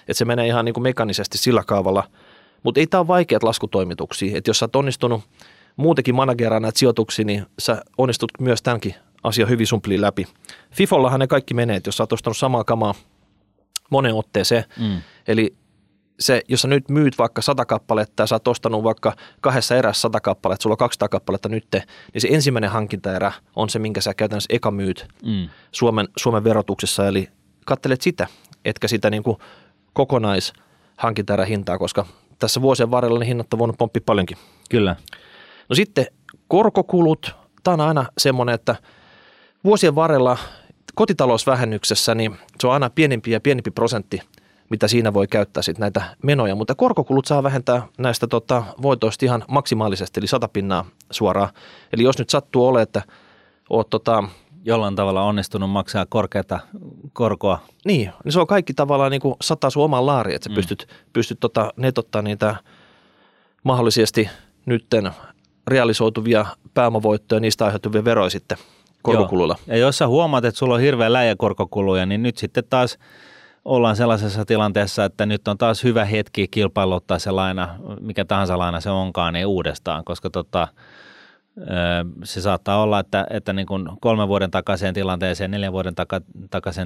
Että se menee ihan niin kuin mekanisesti sillä kaavalla. Mutta ei tämä ole vaikeat laskutoimituksia. Että jos sä oot onnistunut muutenkin manageraan näitä sijoituksia, niin sä onnistut myös tämänkin asia hyvin sumpli läpi. Fifollahan ne kaikki menee, että jos sä oot ostanut samaa kamaa monen otteeseen, mm. eli se, jos sä nyt myyt vaikka sata kappaletta ja sä oot ostanut vaikka kahdessa erässä sata kappaletta, sulla on 200 kappaletta nyt, niin se ensimmäinen hankintaerä on se, minkä sä käytännössä eka myyt mm. Suomen, Suomen verotuksessa, eli kattelet sitä, etkä sitä niin kuin kokonaishankintaerähintaa, koska tässä vuosien varrella ne hinnat on voinut pomppia paljonkin. Kyllä. No sitten korkokulut, tämä on aina semmoinen, että – vuosien varrella kotitalousvähennyksessä niin se on aina pienempi ja pienempi prosentti, mitä siinä voi käyttää sitten näitä menoja, mutta korkokulut saa vähentää näistä tota, voitoista ihan maksimaalisesti, eli sata pinnaa suoraan. Eli jos nyt sattuu ole, että oot tota, jollain tavalla onnistunut maksaa korkeata korkoa. Niin, niin se on kaikki tavallaan niin kuin sataa sun oman laari, että sä mm. pystyt, pystyt tota, netottaa niitä mahdollisesti nytten realisoituvia pääomavoittoja, niistä aiheutuvia veroja sitten korkokuluilla. Joo. Ja jos sä huomaat, että sulla on hirveä läjä korkokuluja, niin nyt sitten taas ollaan sellaisessa tilanteessa, että nyt on taas hyvä hetki kilpailuttaa se laina, mikä tahansa laina se onkaan, niin uudestaan, koska tota, se saattaa olla, että, että niin kuin kolmen vuoden takaiseen tilanteeseen, neljän vuoden taka,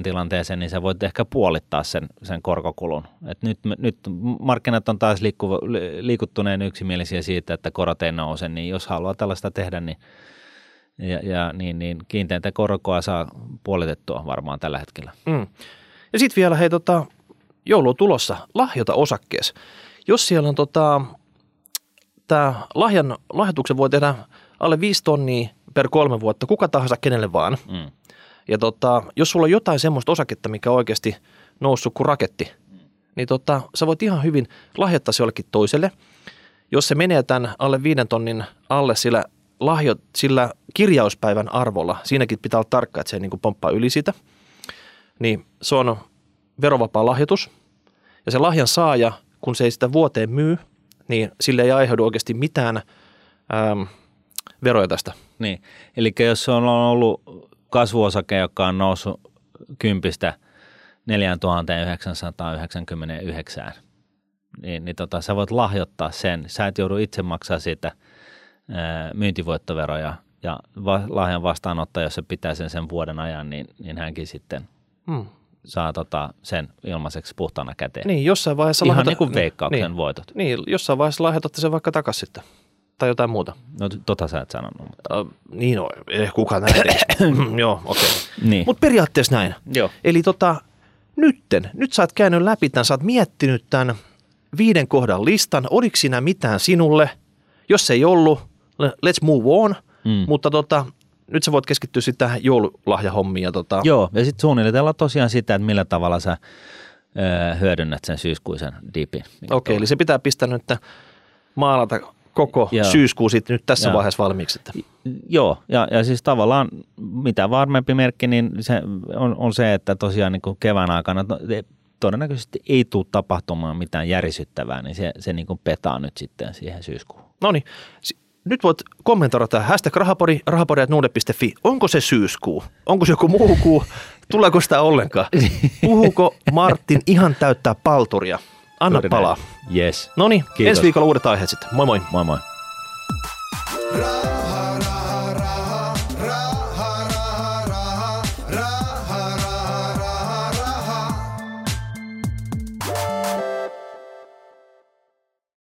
tilanteeseen, niin sä voit ehkä puolittaa sen, sen korkokulun. Et nyt, nyt markkinat on taas liikku, liikuttuneen yksimielisiä siitä, että korot ei nouse, niin jos haluaa tällaista tehdä, niin, ja, ja niin, niin kiinteintä korkoa saa puolitettua varmaan tällä hetkellä. Mm. Ja sitten vielä, hei tota, joulu tulossa, lahjota osakkeessa. Jos siellä on tota, tämä lahjan, lahjoituksen voi tehdä alle 5 tonnia per kolme vuotta, kuka tahansa kenelle vaan. Mm. Ja tota, jos sulla on jotain semmoista osaketta, mikä on oikeasti noussut kuin raketti, niin tota, sä voit ihan hyvin lahjoittaa se jollekin toiselle. Jos se menee tämän alle viiden tonnin alle sillä, lahjo, sillä kirjauspäivän arvolla, siinäkin pitää olla tarkka, että se ei niin pomppaa yli sitä, niin se on verovapaa lahjoitus. Ja se lahjan saaja, kun se ei sitä vuoteen myy, niin sille ei aiheudu oikeasti mitään ähm, veroja tästä. Niin, eli jos on ollut kasvuosake, joka on noussut kympistä 4999, niin, niin tota, sä voit lahjoittaa sen. Sä et joudu itse maksaa siitä myyntivoittoveroja ja va, lahjan vastaanottaja, jos se pitää sen sen vuoden ajan, niin, niin hänkin sitten hmm. saa tota, sen ilmaiseksi puhtaana käteen. Niin, jossain vaiheessa Ihan lahjoita, niin kuin veikkauksen niin, voitot. Niin, jossain vaiheessa lahjoitatte sen vaikka takaisin sitten tai jotain muuta. No tota sä et sanonut. Mutta. Uh, niin no, ei kukaan näin Joo, okei. Okay. Niin. Mutta periaatteessa näin. Joo. Eli tota, nytten, nyt sä oot käynyt läpi tämän, sä oot miettinyt tämän viiden kohdan listan. Oliko siinä mitään sinulle? Jos ei ollut, let's move on. Mm. Mutta tota, nyt sä voit keskittyä sitten tähän joululahjahommiin. Ja tota... Joo, ja sitten suunnitella tosiaan sitä, että millä tavalla sä öö, hyödynnät sen syyskuisen dipin. Okei, okay, eli se pitää pistää nyt maalata koko ja, syyskuu sitten nyt tässä ja, vaiheessa valmiiksi. Että. Joo, ja, ja siis tavallaan mitä varmempi merkki, niin se on, on se, että tosiaan niin kuin kevään aikana todennäköisesti ei tule tapahtumaan mitään järisyttävää, niin se, se niin kuin petaa nyt sitten siihen syyskuuhun. No niin, nyt voit kommentoida tähän hashtag rahapori, rahapori.nuude.fi. Onko se syyskuu? Onko se joku muu kuu? Tuleeko sitä ollenkaan? Puhuuko Martin ihan täyttää palturia? Anna Juuri palaa. Yes. No niin, ensi viikolla uudet aiheet sitten. Moi moi. Moi moi.